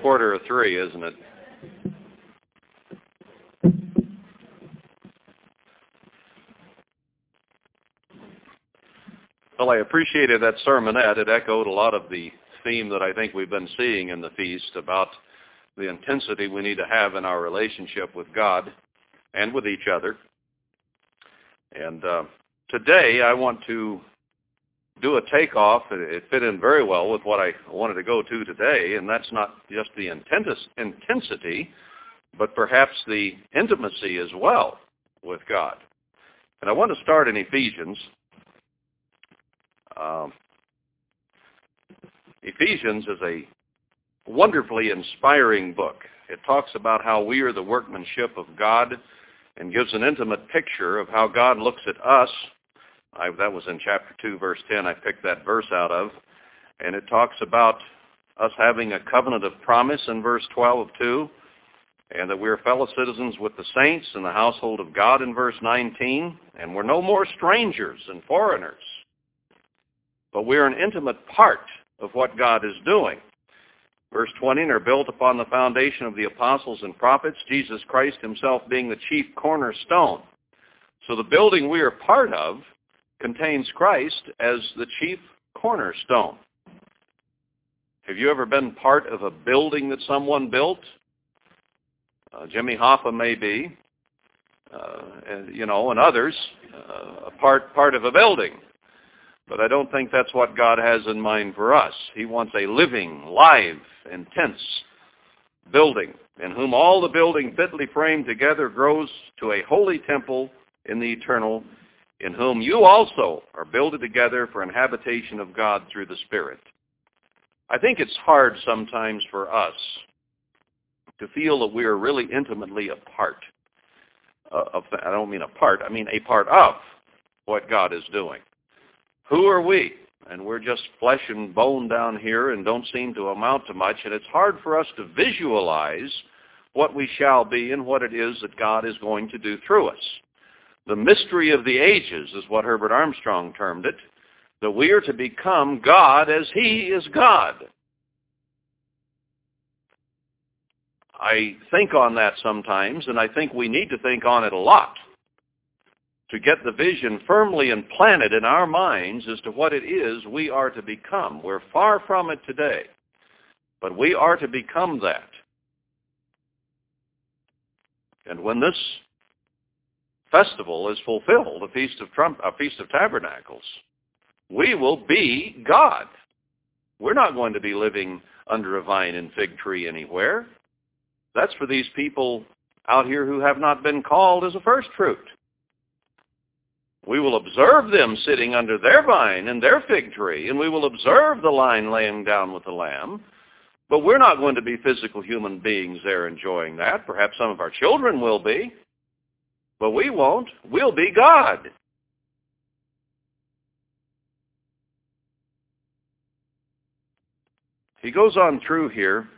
quarter of three, isn't it? Well, I appreciated that sermonette. It echoed a lot of the theme that I think we've been seeing in the feast about the intensity we need to have in our relationship with God and with each other. And uh, today I want to do a takeoff. It fit in very well with what I wanted to go to today, and that's not just the intensity, but perhaps the intimacy as well with God. And I want to start in Ephesians. Um, Ephesians is a wonderfully inspiring book. It talks about how we are the workmanship of God and gives an intimate picture of how God looks at us. I, that was in chapter 2, verse 10. I picked that verse out of. And it talks about us having a covenant of promise in verse 12 of 2, and that we are fellow citizens with the saints in the household of God in verse 19, and we're no more strangers and foreigners, but we're an intimate part of what God is doing. Verse 20, and are built upon the foundation of the apostles and prophets, Jesus Christ himself being the chief cornerstone. So the building we are part of contains Christ as the chief cornerstone. Have you ever been part of a building that someone built? Uh, Jimmy Hoffa may be, uh, and, you know, and others, uh, part, part of a building. But I don't think that's what God has in mind for us. He wants a living, live, intense building, in whom all the building fitly framed together grows to a holy temple in the eternal, in whom you also are builded together for an habitation of God through the Spirit. I think it's hard sometimes for us to feel that we are really intimately a part uh, of, I don't mean a part, I mean a part of what God is doing. Who are we? And we're just flesh and bone down here and don't seem to amount to much. And it's hard for us to visualize what we shall be and what it is that God is going to do through us. The mystery of the ages is what Herbert Armstrong termed it, that we are to become God as he is God. I think on that sometimes, and I think we need to think on it a lot to get the vision firmly implanted in our minds as to what it is we are to become. We're far from it today, but we are to become that. And when this festival is fulfilled, a feast of Trump, a feast of tabernacles, we will be God. We're not going to be living under a vine and fig tree anywhere. That's for these people out here who have not been called as a first fruit. We will observe them sitting under their vine and their fig tree, and we will observe the line laying down with the lamb. But we're not going to be physical human beings there enjoying that. Perhaps some of our children will be. But we won't. We'll be God. He goes on through here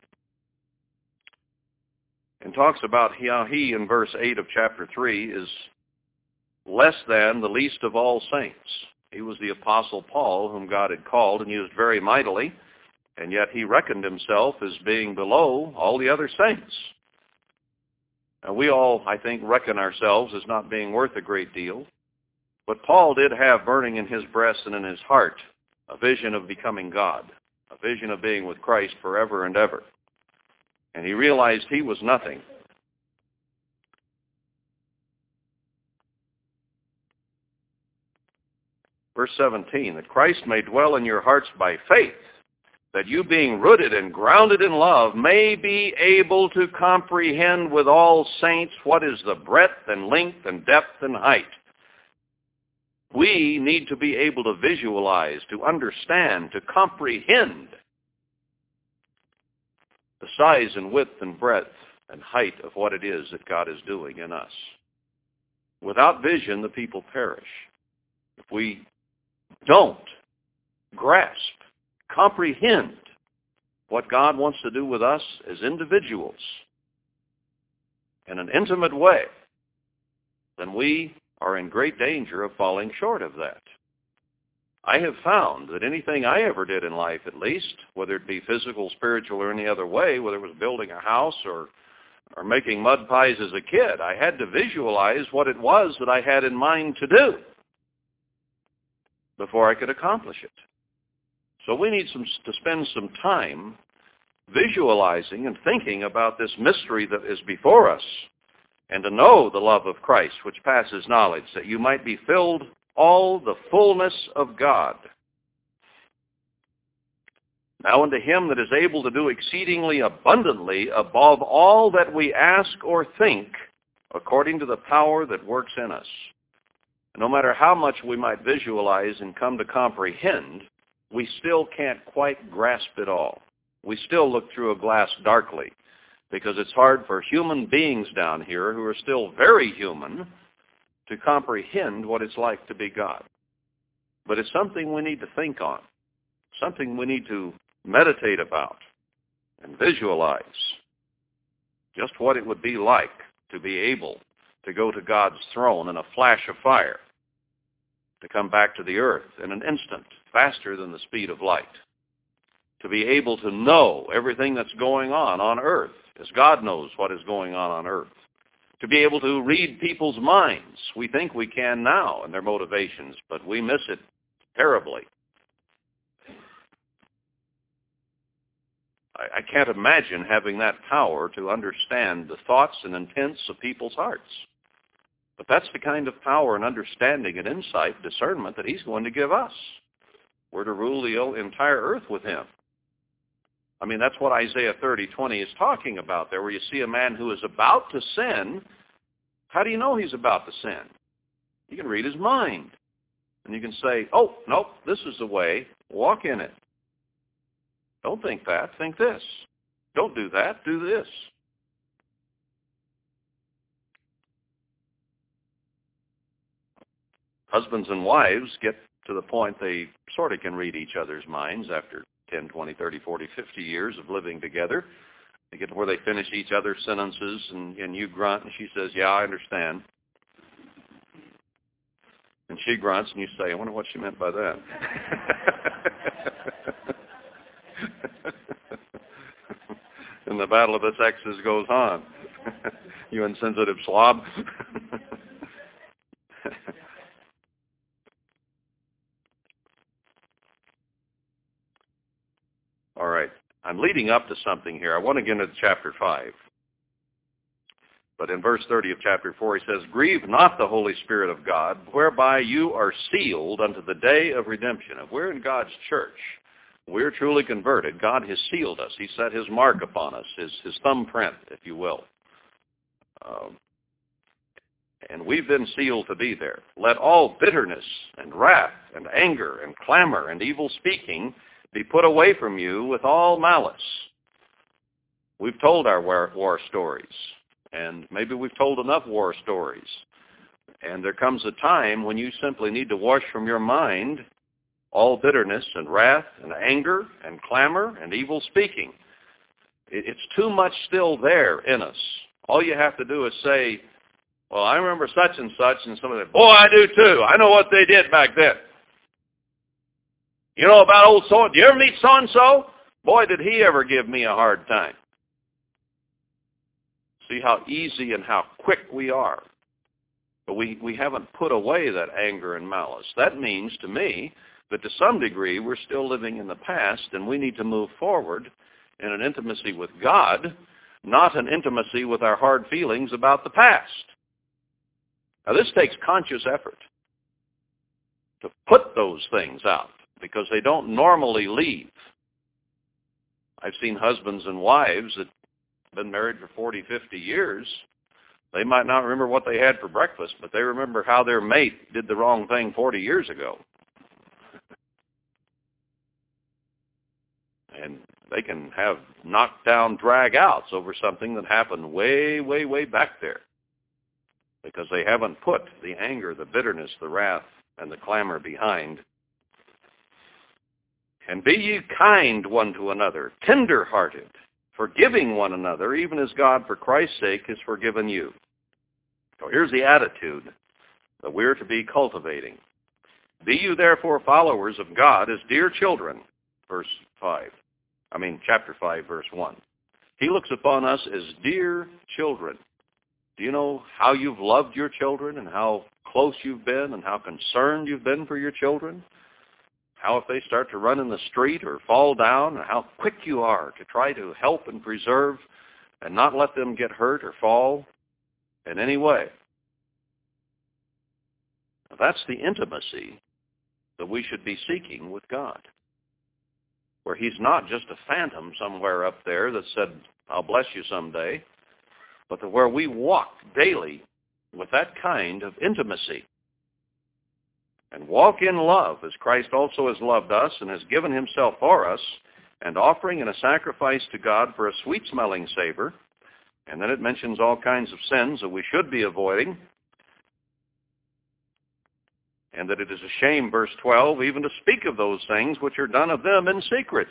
and talks about how he, in verse 8 of chapter 3, is less than the least of all saints. He was the Apostle Paul, whom God had called and used very mightily, and yet he reckoned himself as being below all the other saints. Now, we all, I think, reckon ourselves as not being worth a great deal, but Paul did have burning in his breast and in his heart a vision of becoming God, a vision of being with Christ forever and ever. And he realized he was nothing Verse 17, that Christ may dwell in your hearts by faith, that you being rooted and grounded in love may be able to comprehend with all saints what is the breadth and length and depth and height. We need to be able to visualize, to understand, to comprehend the size and width and breadth and height of what it is that God is doing in us. Without vision, the people perish. If we don't grasp, comprehend what God wants to do with us as individuals in an intimate way, then we are in great danger of falling short of that. I have found that anything I ever did in life, at least, whether it be physical, spiritual, or any other way, whether it was building a house or or making mud pies as a kid, I had to visualize what it was that I had in mind to do before I could accomplish it. So we need some, to spend some time visualizing and thinking about this mystery that is before us and to know the love of Christ which passes knowledge, that you might be filled all the fullness of God. Now unto him that is able to do exceedingly abundantly above all that we ask or think, according to the power that works in us. No matter how much we might visualize and come to comprehend, we still can't quite grasp it all. We still look through a glass darkly because it's hard for human beings down here who are still very human to comprehend what it's like to be God. But it's something we need to think on, something we need to meditate about and visualize just what it would be like to be able to go to God's throne in a flash of fire, to come back to the earth in an instant, faster than the speed of light, to be able to know everything that's going on on earth as God knows what is going on on earth, to be able to read people's minds. We think we can now and their motivations, but we miss it terribly. I, can't imagine having that power to understand the thoughts and intents of people's hearts. But that's the kind of power and understanding and insight, discernment that he's going to give us. We're to rule the entire earth with him. I mean, that's what Isaiah 30, 20 is talking about there, where you see a man who is about to sin. How do you know he's about to sin? You can read his mind. And you can say, oh, nope, this is the way. Walk in it. Don't think that. Think this. Don't do that. Do this. Husbands and wives get to the point they sort of can read each other's minds after 10, 20, 30, 40, 50 years of living together. They get to where they finish each other's sentences and, and you grunt and she says, yeah, I understand. And she grunts and you say, I wonder what she meant by that. and the battle of the sexes goes on. you insensitive slob. All right. I'm leading up to something here. I want to get into chapter 5. But in verse 30 of chapter 4, he says, Grieve not the Holy Spirit of God, whereby you are sealed unto the day of redemption. If we're in God's church, we're truly converted. God has sealed us. He set his mark upon us, his, his thumbprint, if you will. Um, and we've been sealed to be there. Let all bitterness and wrath and anger and clamor and evil speaking be put away from you with all malice. We've told our war, stories and maybe we've told enough war stories. And there comes a time when you simply need to wash from your mind all bitterness and wrath and anger and clamor and evil speaking. It's too much still there in us. All you have to do is say, well, I remember such and such, and somebody said, boy, I do too. I know what they did back then. You know about old so Do you ever meet so-and-so? Boy, did he ever give me a hard time. See how easy and how quick we are. But we, we haven't put away that anger and malice. That means to me that to some degree we're still living in the past and we need to move forward in an intimacy with God, not an intimacy with our hard feelings about the past. Now this takes conscious effort to put those things out because they don't normally leave. I've seen husbands and wives that have been married for 40, 50 years, they might not remember what they had for breakfast, but they remember how their mate did the wrong thing 40 years ago. and they can have knockdown drag-outs over something that happened way, way, way back there because they haven't put the anger, the bitterness, the wrath, and the clamor behind. And be ye kind one to another, tender-hearted, forgiving one another, even as God, for Christ's sake, has forgiven you. So here's the attitude that we're to be cultivating. Be you therefore followers of God as dear children, verse 5. I mean, chapter 5, verse 1. He looks upon us as dear children. Do you know how you've loved your children and how close you've been and how concerned you've been for your children? How if they start to run in the street or fall down, and how quick you are to try to help and preserve and not let them get hurt or fall in any way. Now, that's the intimacy that we should be seeking with God, where he's not just a phantom somewhere up there that said, I'll bless you someday, but where we walk daily with that kind of intimacy and walk in love as Christ also has loved us and has given himself for us and offering and a sacrifice to God for a sweet-smelling savor. And then it mentions all kinds of sins that we should be avoiding. And that it is a shame, verse 12, even to speak of those things which are done of them in secret.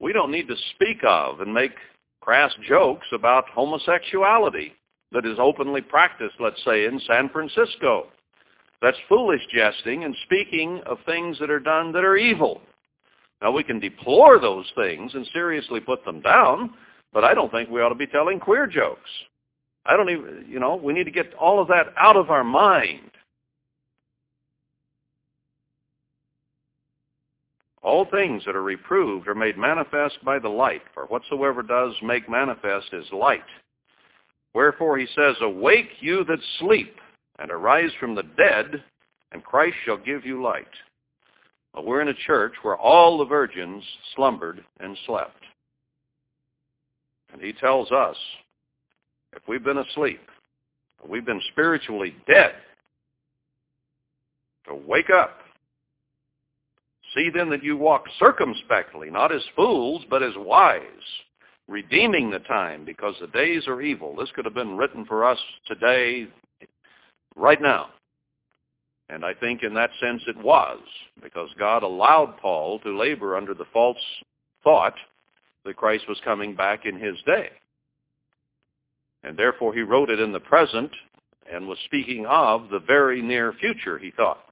We don't need to speak of and make crass jokes about homosexuality that is openly practiced, let's say, in San Francisco. That's foolish jesting and speaking of things that are done that are evil. Now, we can deplore those things and seriously put them down, but I don't think we ought to be telling queer jokes. I don't even, you know, we need to get all of that out of our mind. All things that are reproved are made manifest by the light, for whatsoever does make manifest is light. Wherefore he says, Awake you that sleep, and arise from the dead, and Christ shall give you light. Well, we're in a church where all the virgins slumbered and slept. And he tells us, if we've been asleep, we've been spiritually dead, to wake up. See then that you walk circumspectly, not as fools, but as wise, redeeming the time, because the days are evil. This could have been written for us today, right now. And I think in that sense it was, because God allowed Paul to labor under the false thought that Christ was coming back in his day. And therefore he wrote it in the present and was speaking of the very near future, he thought.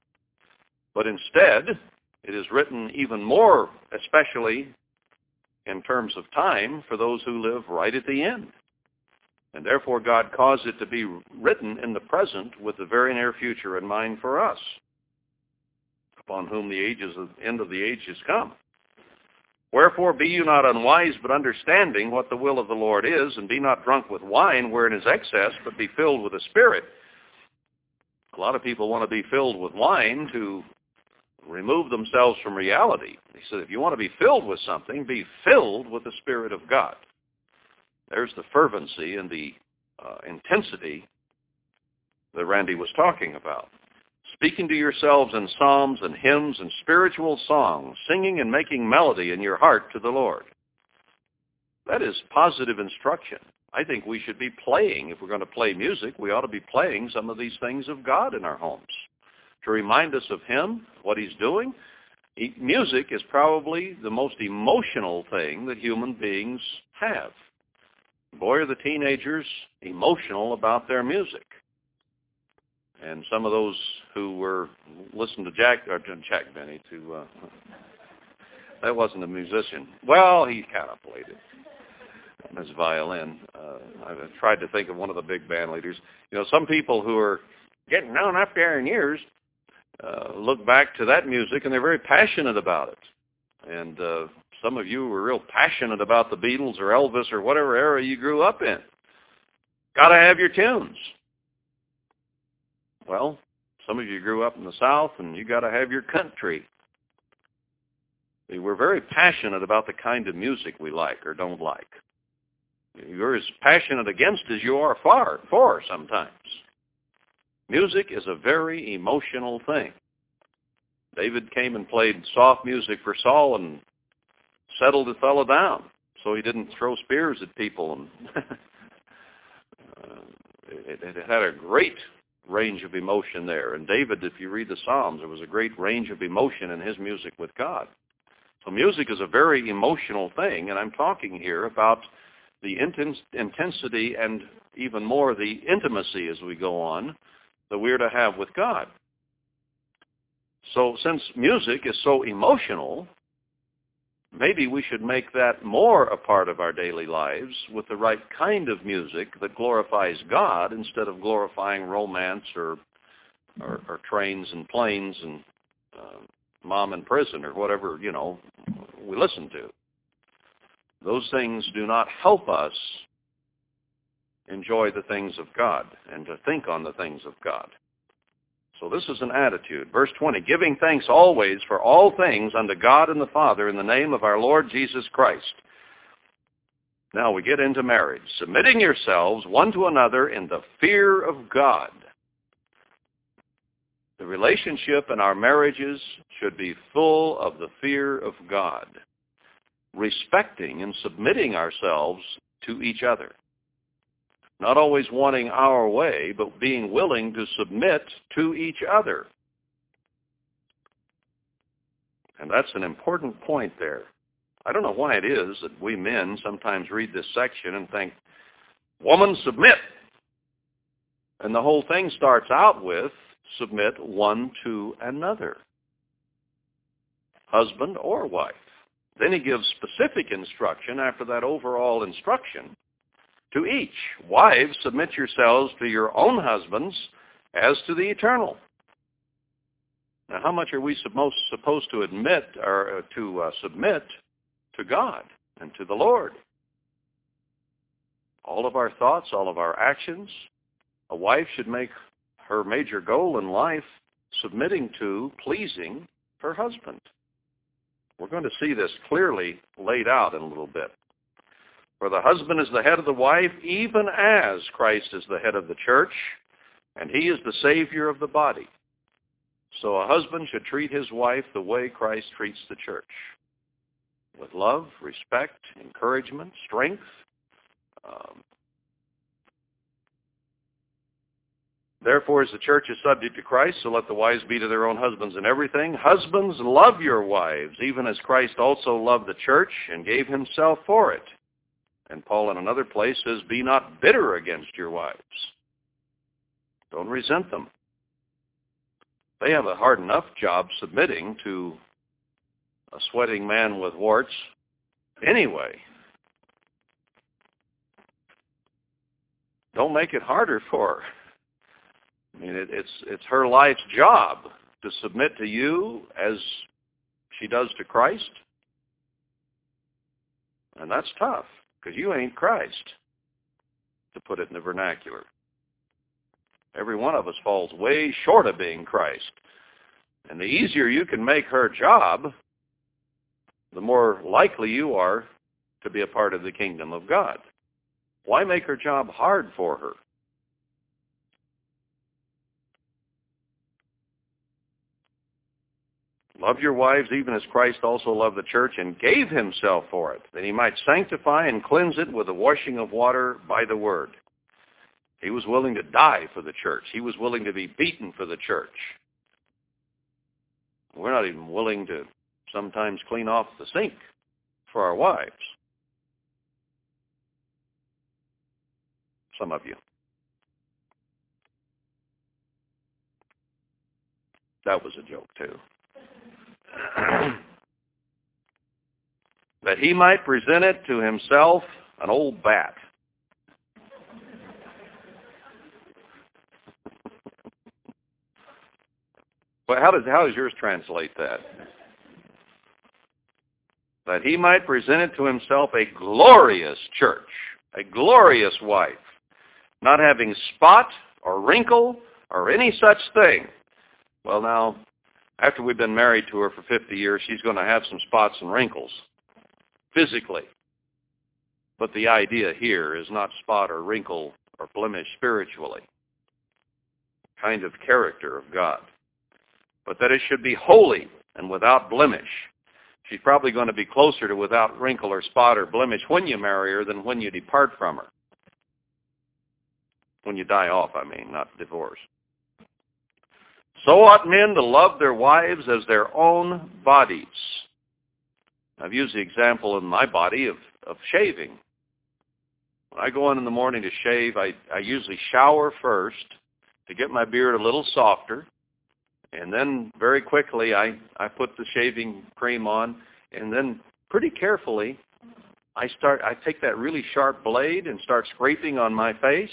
But instead, it is written even more, especially in terms of time, for those who live right at the end. And therefore God caused it to be written in the present with the very near future in mind for us, upon whom the ages of, end of the ages come. Wherefore be you not unwise, but understanding what the will of the Lord is, and be not drunk with wine wherein is excess, but be filled with the Spirit. A lot of people want to be filled with wine to remove themselves from reality. He said, if you want to be filled with something, be filled with the Spirit of God. There's the fervency and the uh, intensity that Randy was talking about. Speaking to yourselves in psalms and hymns and spiritual songs, singing and making melody in your heart to the Lord. That is positive instruction. I think we should be playing. If we're going to play music, we ought to be playing some of these things of God in our homes to remind us of him, what he's doing. Music is probably the most emotional thing that human beings have. Boy, are the teenagers emotional about their music. And some of those who were listening to Jack, or Jack Benny, to uh, that wasn't a musician. Well, he kind of played it on his violin. Uh, I tried to think of one of the big band leaders. You know, some people who are getting down up there in years uh, look back to that music and they're very passionate about it. And uh, some of you were real passionate about the Beatles or Elvis or whatever era you grew up in. Got to have your tunes. Well, some of you grew up in the South and you got to have your country. We're very passionate about the kind of music we like or don't like. You're as passionate against as you are far for sometimes. Music is a very emotional thing. David came and played soft music for Saul and settled the fellow down so he didn't throw spears at people. And uh, it, it had a great range of emotion there. And David, if you read the Psalms, there was a great range of emotion in his music with God. So music is a very emotional thing, and I'm talking here about the intensity and even more the intimacy as we go on that we're to have with God. So since music is so emotional, maybe we should make that more a part of our daily lives with the right kind of music that glorifies God instead of glorifying romance or or, or trains and planes and uh, mom in prison or whatever you know we listen to. Those things do not help us enjoy the things of God and to think on the things of God. So this is an attitude. Verse 20, giving thanks always for all things unto God and the Father in the name of our Lord Jesus Christ. Now we get into marriage. Submitting yourselves one to another in the fear of God. The relationship in our marriages should be full of the fear of God, respecting and submitting ourselves to each other. Not always wanting our way, but being willing to submit to each other. And that's an important point there. I don't know why it is that we men sometimes read this section and think, woman, submit. And the whole thing starts out with, submit one to another, husband or wife. Then he gives specific instruction after that overall instruction to each. Wives, submit yourselves to your own husbands as to the eternal. Now, how much are we supposed to admit or uh, to uh, submit to God and to the Lord? All of our thoughts, all of our actions. A wife should make her major goal in life submitting to, pleasing her husband. We're going to see this clearly laid out in a little bit. For the husband is the head of the wife, even as Christ is the head of the church, and he is the Savior of the body. So a husband should treat his wife the way Christ treats the church, with love, respect, encouragement, strength. Um, Therefore, as the church is subject to Christ, so let the wives be to their own husbands in everything. Husbands, love your wives, even as Christ also loved the church and gave himself for it and Paul in another place says, be not bitter against your wives. Don't resent them. They have a hard enough job submitting to a sweating man with warts anyway. Don't make it harder for her. I mean, it, it's it's her life's job to submit to you as she does to Christ, and that's tough because you ain't Christ, to put it in the vernacular. Every one of us falls way short of being Christ. And the easier you can make her job, the more likely you are to be a part of the kingdom of God. Why make her job hard for her? Love your wives even as Christ also loved the church and gave himself for it, that he might sanctify and cleanse it with the washing of water by the word. He was willing to die for the church. He was willing to be beaten for the church. We're not even willing to sometimes clean off the sink for our wives. Some of you. That was a joke, too. that he might present it to himself an old bat. well, how does how does yours translate that? That he might present it to himself a glorious church, a glorious wife, not having spot or wrinkle or any such thing. Well, now, after we've been married to her for 50 years, she's going to have some spots and wrinkles physically. But the idea here is not spot or wrinkle or blemish spiritually, kind of character of God, but that it should be holy and without blemish. She's probably going to be closer to without wrinkle or spot or blemish when you marry her than when you depart from her. When you die off, I mean, not divorce. So ought men to love their wives as their own bodies. I've used the example in my body of, of shaving. When I go in in the morning to shave, I, I usually shower first to get my beard a little softer And then very quickly I, I put the shaving cream on and then pretty carefully I start I take that really sharp blade and start scraping on my face.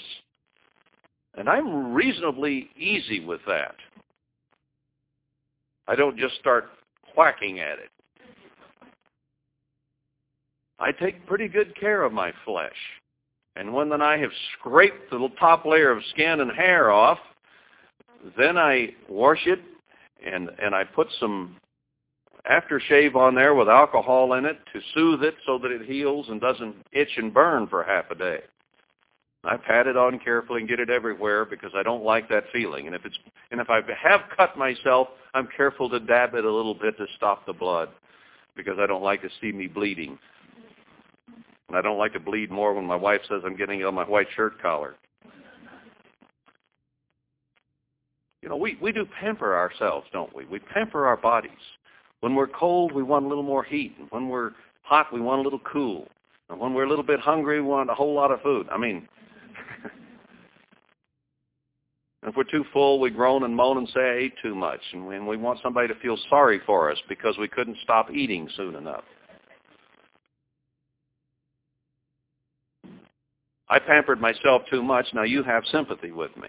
And I'm reasonably easy with that. I don't just start whacking at it. I take pretty good care of my flesh. And when then I have scraped the top layer of skin and hair off, then I wash it and, and I put some aftershave on there with alcohol in it to soothe it so that it heals and doesn't itch and burn for half a day. I pat it on carefully and get it everywhere because I don't like that feeling. And if it's and if I have cut myself, I'm careful to dab it a little bit to stop the blood because I don't like to see me bleeding. And I don't like to bleed more when my wife says I'm getting it on my white shirt collar. You know, we, we do pamper ourselves, don't we? We pamper our bodies. When we're cold, we want a little more heat. And when we're hot, we want a little cool. And when we're a little bit hungry, we want a whole lot of food. I mean, if we're too full, we groan and moan and say, I ate too much. And we, and we want somebody to feel sorry for us because we couldn't stop eating soon enough. I pampered myself too much. Now you have sympathy with me.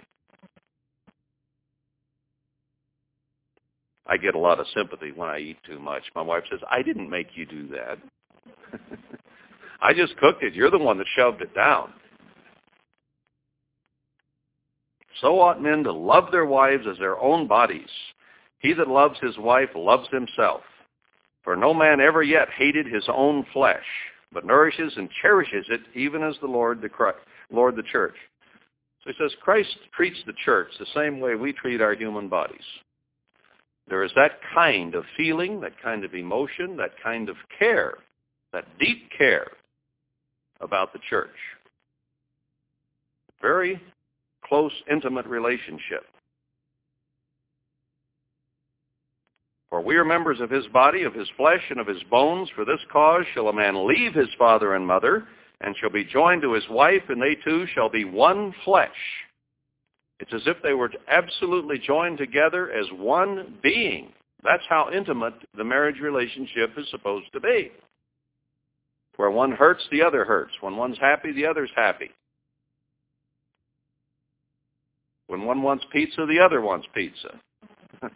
I get a lot of sympathy when I eat too much. My wife says, I didn't make you do that. I just cooked it. You're the one that shoved it down. So ought men to love their wives as their own bodies. He that loves his wife loves himself. For no man ever yet hated his own flesh, but nourishes and cherishes it, even as the Lord the, Christ, Lord the church. So he says Christ treats the church the same way we treat our human bodies. There is that kind of feeling, that kind of emotion, that kind of care, that deep care about the church. Very close, intimate relationship. For we are members of his body, of his flesh, and of his bones. For this cause shall a man leave his father and mother, and shall be joined to his wife, and they two shall be one flesh. It's as if they were absolutely joined together as one being. That's how intimate the marriage relationship is supposed to be. Where one hurts, the other hurts. When one's happy, the other's happy. When one wants pizza, the other wants pizza.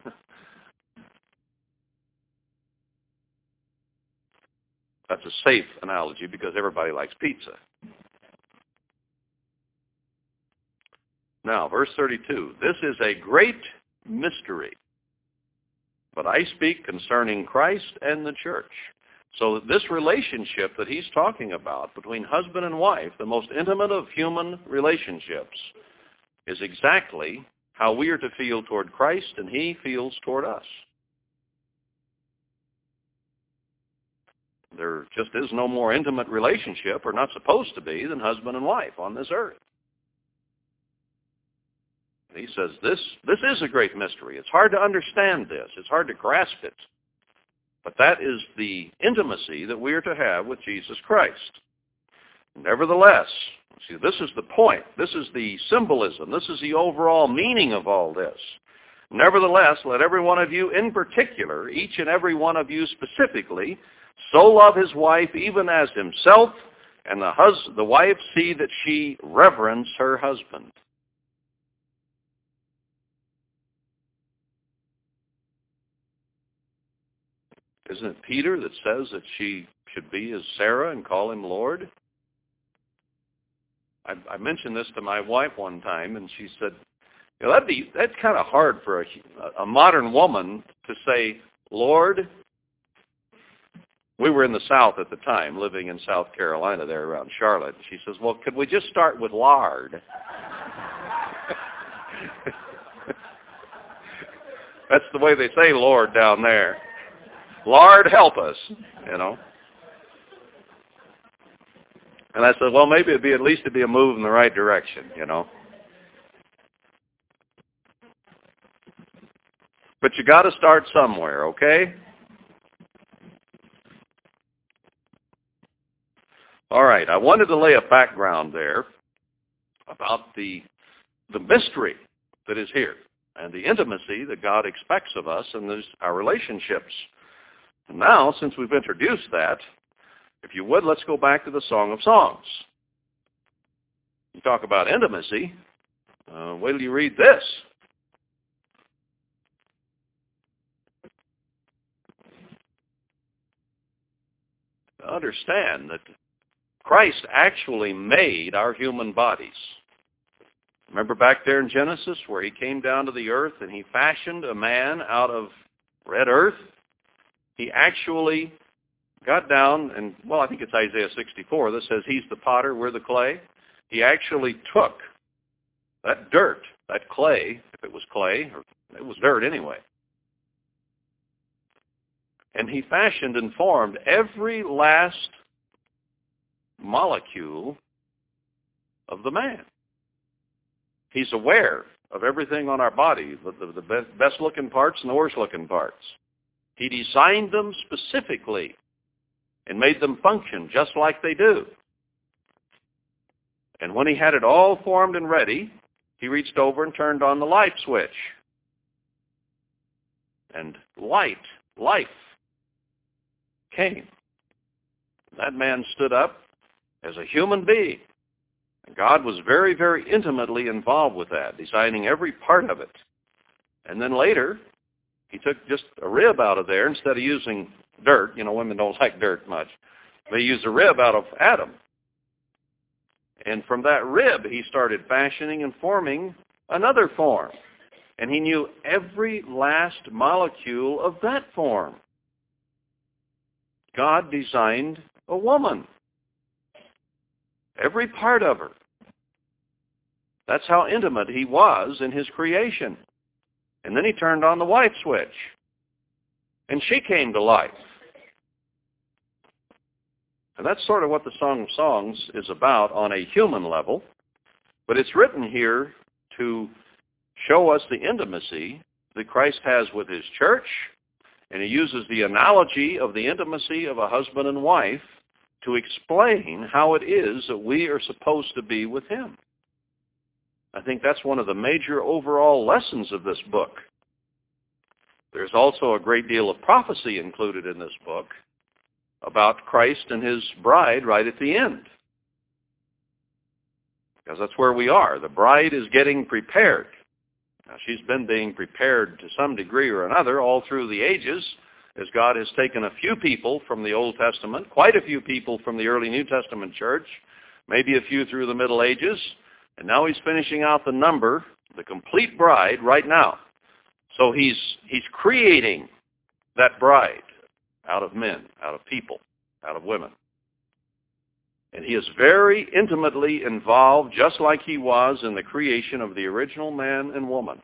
That's a safe analogy because everybody likes pizza. Now, verse 32, this is a great mystery, but I speak concerning Christ and the church. So this relationship that he's talking about between husband and wife, the most intimate of human relationships, is exactly how we are to feel toward Christ and he feels toward us. There just is no more intimate relationship, or not supposed to be, than husband and wife on this earth. He says this, this is a great mystery. It's hard to understand this. It's hard to grasp it. But that is the intimacy that we are to have with Jesus Christ. Nevertheless, see, this is the point. This is the symbolism. This is the overall meaning of all this. Nevertheless, let every one of you in particular, each and every one of you specifically, so love his wife even as himself, and the, hus- the wife see that she reverence her husband. Isn't it Peter that says that she should be as Sarah and call him Lord? I, I mentioned this to my wife one time, and she said, you know, that'd be that's kind of hard for a, a modern woman to say, Lord. We were in the South at the time, living in South Carolina there around Charlotte. She says, well, could we just start with lard? That's the way they say Lord down there. Lord, help us, you know. And I said, well, maybe it'd be at least it'd be a move in the right direction, you know. But you got to start somewhere, okay? All right, I wanted to lay a background there about the the mystery that is here. and the intimacy that God expects of us in our relationships. And now, since we've introduced that, if you would, let's go back to the Song of Songs. You talk about intimacy. Uh, wait till you read this. Understand that Christ actually made our human bodies. Remember back there in Genesis where he came down to the earth and he fashioned a man out of red earth? He actually got down and, well, I think it's Isaiah 64 that says he's the potter, we're the clay. He actually took that dirt, that clay, if it was clay, or it was dirt anyway, and he fashioned and formed every last molecule of the man. He's aware of everything on our body, the, the, the best-looking parts and the worst-looking parts. He designed them specifically and made them function just like they do. And when he had it all formed and ready, he reached over and turned on the light switch. And light, life, came. That man stood up as a human being And God was very, very intimately involved with that, designing every part of it. And then later, he took just a rib out of there instead of using dirt. You know, women don't like dirt much. They used a rib out of Adam. And from that rib, he started fashioning and forming another form. And he knew every last molecule of that form. God designed a woman. Every part of her. That's how intimate he was in his creation. And then he turned on the white switch. And she came to life. And that's sort of what the Song of Songs is about on a human level. But it's written here to show us the intimacy that Christ has with his church. And he uses the analogy of the intimacy of a husband and wife to explain how it is that we are supposed to be with him. I think that's one of the major overall lessons of this book. There's also a great deal of prophecy included in this book about Christ and his bride right at the end. Because that's where we are. The bride is getting prepared. Now, she's been being prepared to some degree or another all through the ages as God has taken a few people from the Old Testament, quite a few people from the early New Testament church, maybe a few through the Middle Ages, and now he's finishing out the number, the complete bride, right now. So he's, he's creating that bride out of men, out of people, out of women. And he is very intimately involved, just like he was in the creation of the original man and woman.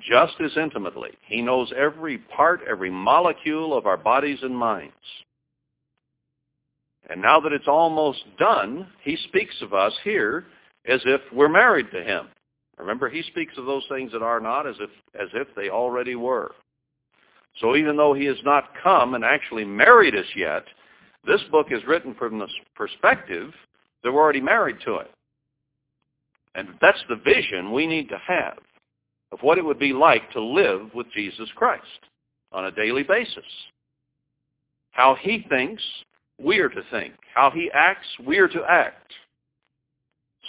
Just as intimately. He knows every part, every molecule of our bodies and minds. And now that it's almost done, he speaks of us here as if we're married to him. Remember, he speaks of those things that are not as if, as if they already were. So even though he has not come and actually married us yet, this book is written from the perspective that we're already married to it. And that's the vision we need to have of what it would be like to live with Jesus Christ on a daily basis. How he thinks, we are to think. How he acts, we are to act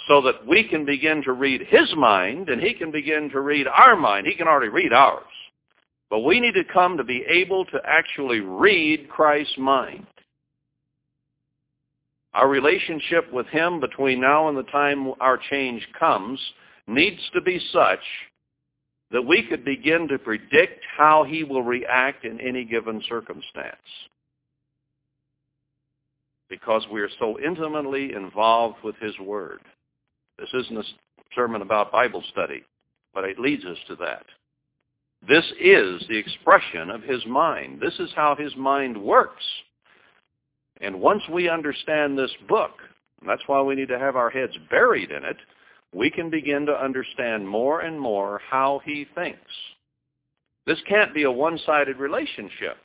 so that we can begin to read his mind and he can begin to read our mind. He can already read ours. But we need to come to be able to actually read Christ's mind. Our relationship with him between now and the time our change comes needs to be such that we could begin to predict how he will react in any given circumstance. Because we are so intimately involved with his word. This isn't a sermon about Bible study, but it leads us to that. This is the expression of his mind. This is how his mind works. And once we understand this book, that's why we need to have our heads buried in it, we can begin to understand more and more how he thinks. This can't be a one-sided relationship.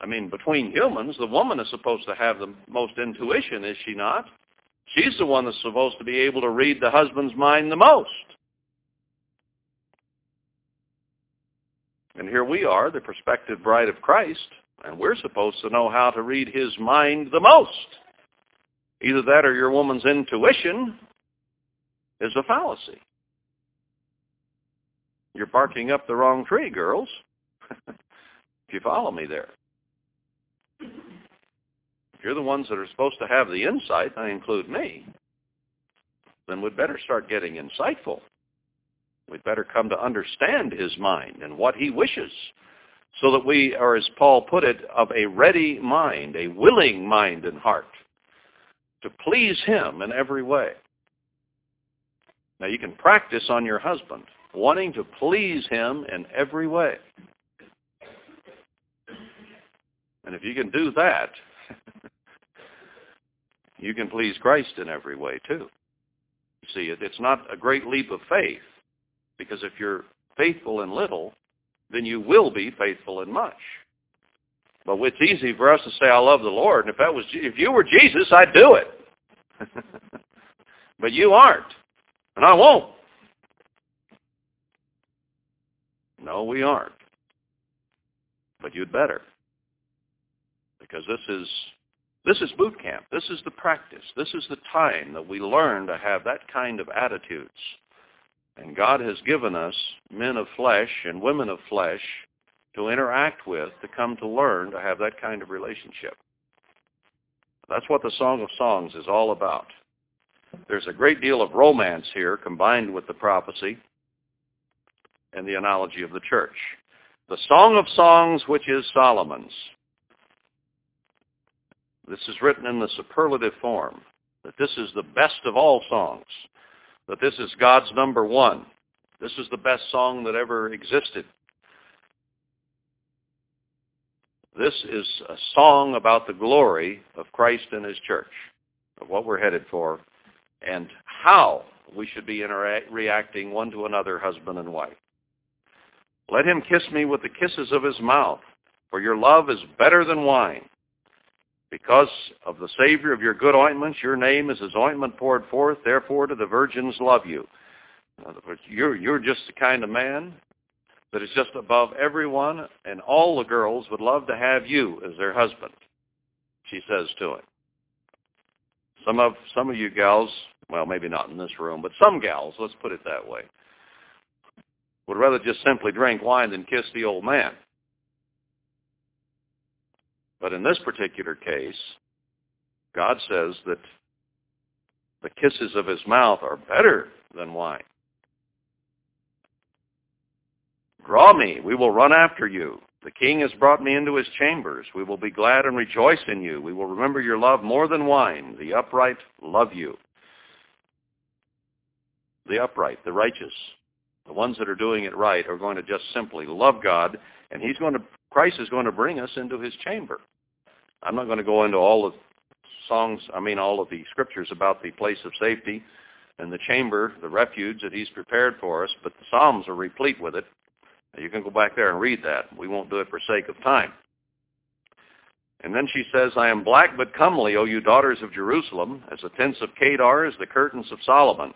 I mean, between humans, the woman is supposed to have the most intuition, is she not? She's the one that's supposed to be able to read the husband's mind the most. And here we are, the prospective bride of Christ, and we're supposed to know how to read his mind the most. Either that or your woman's intuition is a fallacy. You're barking up the wrong tree, girls. if you follow me there. If you're the ones that are supposed to have the insight, I include me, then we'd better start getting insightful. We'd better come to understand his mind and what he wishes so that we are, as Paul put it, of a ready mind, a willing mind and heart to please him in every way. Now you can practice on your husband, wanting to please him in every way. And if you can do that, you can please Christ in every way too. You see, it's not a great leap of faith, because if you're faithful in little, then you will be faithful in much. But it's easy for us to say, I love the Lord, and if that was if you were Jesus, I'd do it. but you aren't, and I won't. No, we aren't. But you'd better. Because this is this is boot camp. This is the practice. This is the time that we learn to have that kind of attitudes. And God has given us men of flesh and women of flesh to interact with, to come to learn to have that kind of relationship. That's what the Song of Songs is all about. There's a great deal of romance here combined with the prophecy and the analogy of the church. The Song of Songs, which is Solomon's. This is written in the superlative form, that this is the best of all songs that this is God's number one. This is the best song that ever existed. This is a song about the glory of Christ and his church, of what we're headed for, and how we should be reacting one to another, husband and wife. Let him kiss me with the kisses of his mouth, for your love is better than wine. Because of the Savior of your good ointments, your name is as ointment poured forth, therefore do the virgins love you. In other words, you're, you're just the kind of man that is just above everyone, and all the girls would love to have you as their husband, she says to him. Some of, some of you gals, well, maybe not in this room, but some gals, let's put it that way, would rather just simply drink wine than kiss the old man. But in this particular case, God says that the kisses of his mouth are better than wine. Draw me, we will run after you. The king has brought me into his chambers. We will be glad and rejoice in you. We will remember your love more than wine. The upright love you. The upright, the righteous, the ones that are doing it right are going to just simply love God, and he's going to Christ is going to bring us into his chamber. I'm not going to go into all the songs, I mean all of the scriptures about the place of safety and the chamber, the refuge that he's prepared for us, but the Psalms are replete with it. You can go back there and read that. We won't do it for sake of time. And then she says, I am black but comely, O you daughters of Jerusalem, as the tents of Kedar, as the curtains of Solomon.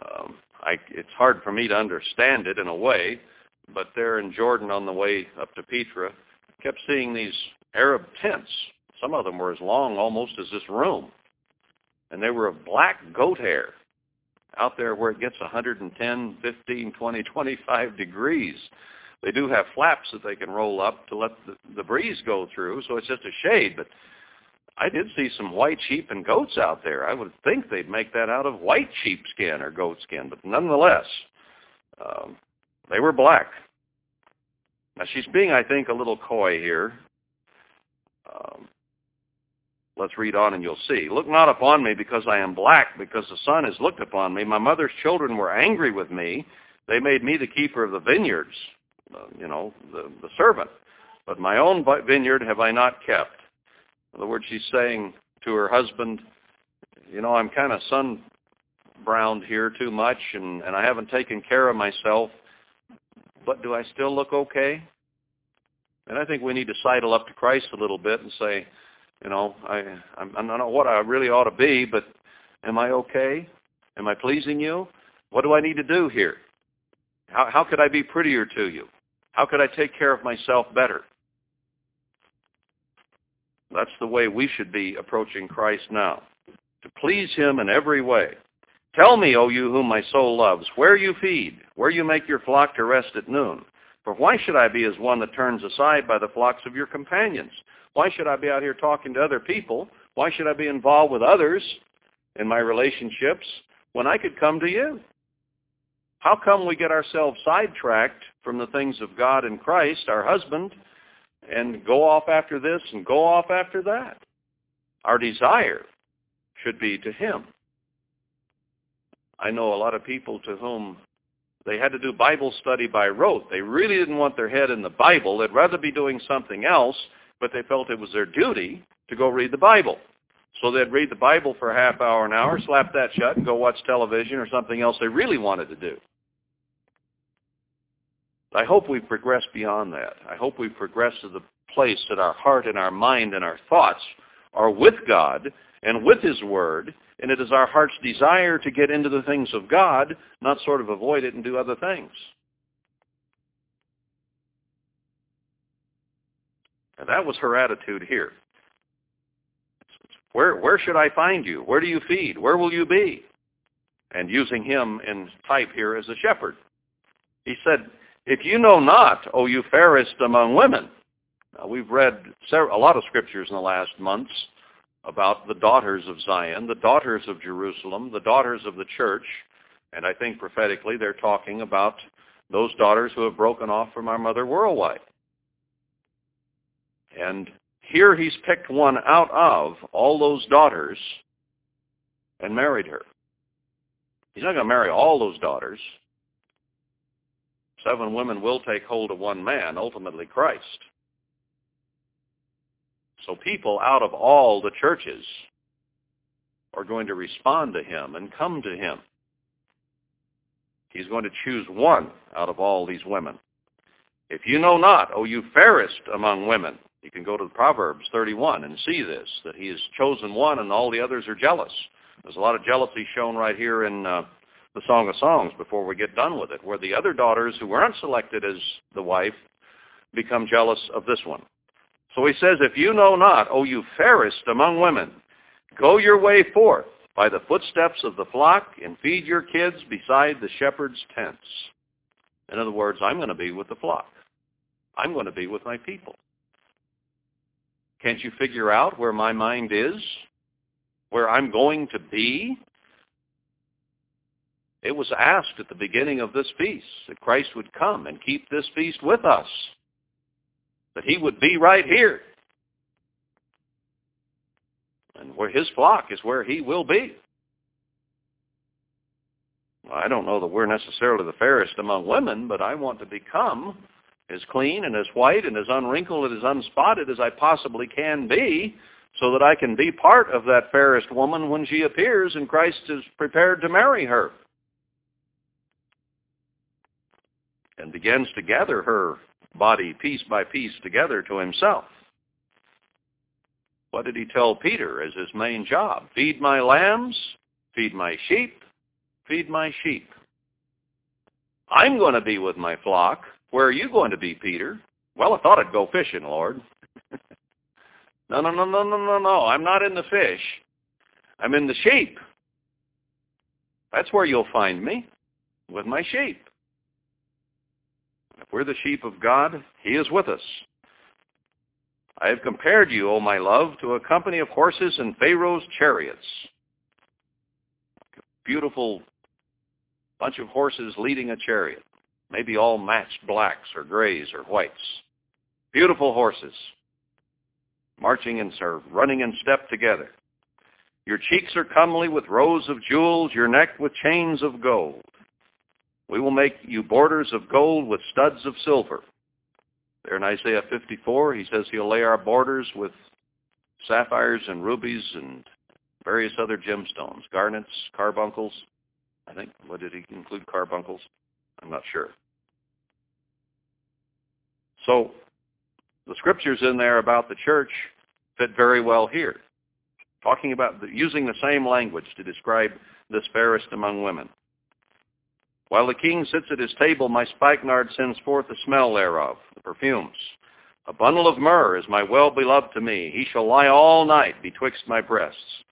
Um, I, it's hard for me to understand it in a way, but there in Jordan on the way up to Petra, kept seeing these Arab tents. Some of them were as long almost as this room. And they were of black goat hair out there where it gets 110, 15, 20, 25 degrees. They do have flaps that they can roll up to let the, the breeze go through, so it's just a shade. But I did see some white sheep and goats out there. I would think they'd make that out of white sheepskin or goat skin, but nonetheless, um, they were black. Now she's being, I think, a little coy here. Um, let's read on and you'll see. Look not upon me because I am black, because the sun has looked upon me. My mother's children were angry with me. They made me the keeper of the vineyards, uh, you know, the, the servant. But my own vineyard have I not kept. In other words, she's saying to her husband, you know, I'm kind of sun browned here too much and, and I haven't taken care of myself, but do I still look okay? And I think we need to sidle up to Christ a little bit and say, you know, I, I'm, I don't know what I really ought to be, but am I okay? Am I pleasing you? What do I need to do here? How, how could I be prettier to you? How could I take care of myself better? That's the way we should be approaching Christ now, to please him in every way. Tell me, O you whom my soul loves, where you feed, where you make your flock to rest at noon. For why should I be as one that turns aside by the flocks of your companions? Why should I be out here talking to other people? Why should I be involved with others in my relationships when I could come to you? How come we get ourselves sidetracked from the things of God and Christ, our husband, and go off after this and go off after that? Our desire should be to him. I know a lot of people to whom they had to do Bible study by rote. They really didn't want their head in the Bible. They'd rather be doing something else, but they felt it was their duty to go read the Bible. So they'd read the Bible for a half hour, an hour, slap that shut, and go watch television or something else they really wanted to do. I hope we've progressed beyond that. I hope we've progressed to the place that our heart and our mind and our thoughts are with God and with His Word, and it is our heart's desire to get into the things of God, not sort of avoid it and do other things. And that was her attitude here. Where, where should I find you? Where do you feed? Where will you be? And using him in type here as a shepherd. He said, if you know not, O you fairest among women. Now, we've read a lot of scriptures in the last months about the daughters of Zion, the daughters of Jerusalem, the daughters of the church. And I think prophetically they're talking about those daughters who have broken off from our mother worldwide. And here he's picked one out of all those daughters and married her. He's not going to marry all those daughters. Seven women will take hold of one man, ultimately Christ. So people out of all the churches are going to respond to him and come to him. He's going to choose one out of all these women. If you know not, O you fairest among women, you can go to Proverbs 31 and see this, that he has chosen one and all the others are jealous. There's a lot of jealousy shown right here in uh, the Song of Songs before we get done with it, where the other daughters who weren't selected as the wife become jealous of this one. So he says, if you know not, O you fairest among women, go your way forth by the footsteps of the flock and feed your kids beside the shepherd's tents. In other words, I'm going to be with the flock. I'm going to be with my people. Can't you figure out where my mind is? Where I'm going to be? It was asked at the beginning of this feast that Christ would come and keep this feast with us that he would be right here. And where his flock is where he will be. I don't know that we're necessarily the fairest among women, but I want to become as clean and as white and as unwrinkled and as unspotted as I possibly can be so that I can be part of that fairest woman when she appears and Christ is prepared to marry her. And begins to gather her body piece by piece together to himself. What did he tell Peter as his main job? Feed my lambs, feed my sheep, feed my sheep. I'm going to be with my flock. Where are you going to be, Peter? Well, I thought I'd go fishing, Lord. no, no, no, no, no, no, no. I'm not in the fish. I'm in the sheep. That's where you'll find me, with my sheep. If we're the sheep of God, he is with us. I have compared you, O my love, to a company of horses and Pharaoh's chariots. Beautiful bunch of horses leading a chariot, maybe all matched blacks or grays or whites. Beautiful horses, marching and or running in step together. Your cheeks are comely with rows of jewels, your neck with chains of gold. We will make you borders of gold with studs of silver. There in Isaiah 54, he says he'll lay our borders with sapphires and rubies and various other gemstones, garnets, carbuncles. I think, what did he include carbuncles? I'm not sure. So the scriptures in there about the church fit very well here. Talking about the, using the same language to describe this fairest among women. While the king sits at his table, my spikenard sends forth the smell thereof, the perfumes. A bundle of myrrh is my well-beloved to me. He shall lie all night betwixt my breasts.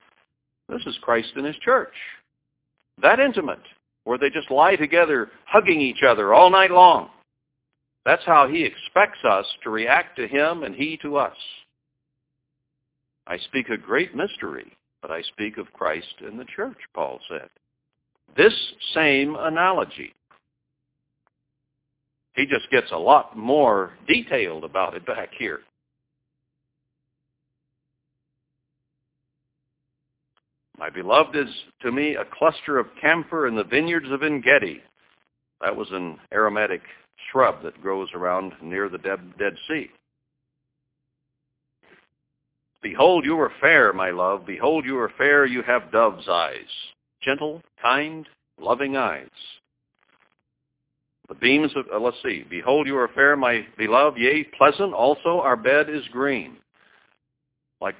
This is Christ in his church. That intimate, where they just lie together, hugging each other all night long. That's how he expects us to react to him and he to us. I speak a great mystery, but I speak of Christ in the church, Paul said. This same analogy. He just gets a lot more detailed about it back here. My beloved is to me a cluster of camphor in the vineyards of Engedi. That was an aromatic shrub that grows around near the Dead, Dead Sea. Behold, you are fair, my love. Behold, you are fair. You have dove's eyes gentle, kind, loving eyes. The beams of, uh, let's see, behold you are fair, my beloved, yea, pleasant, also our bed is green. Like